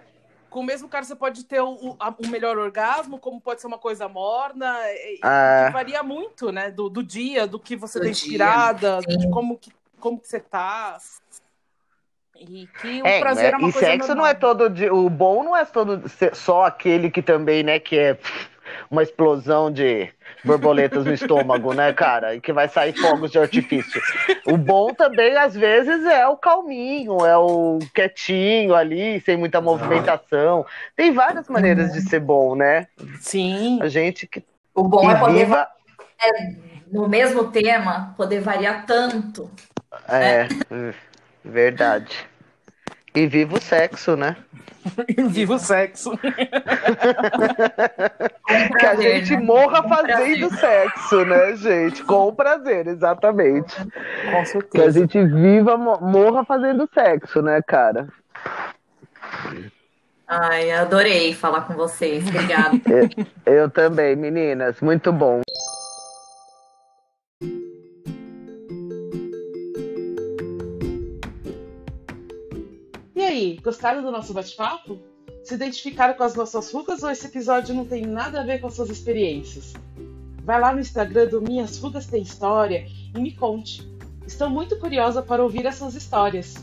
Com o mesmo cara, você pode ter o, o, o, melhor orgasmo, como pode ser uma coisa morna. E, é. varia muito, né? Do, do dia, do que você do tá inspirada, dia, de como que, como que você tá. E que o é, prazer é uma e coisa sexo normal. não é todo dia. O bom não é todo só aquele que também, né, que é uma explosão de borboletas no estômago, né, cara? E que vai sair fogos de artifício. O bom também, às vezes, é o calminho, é o quietinho ali, sem muita movimentação. Tem várias maneiras de ser bom, né? Sim. A gente que. O bom é poder. Viva... É, no mesmo tema, poder variar tanto. É, né? verdade. E viva o sexo, né? Viva o sexo. que a gente né? morra fazendo sexo, né, gente? Com prazer, exatamente. Com certeza. Que a gente viva, morra fazendo sexo, né, cara? Ai, adorei falar com vocês. Obrigada. eu, eu também, meninas. Muito bom. Aí, gostaram do nosso bate-papo? Se identificaram com as nossas rugas ou esse episódio não tem nada a ver com as suas experiências? Vai lá no Instagram do Minhas Rugas Tem História e me conte. Estou muito curiosa para ouvir essas histórias.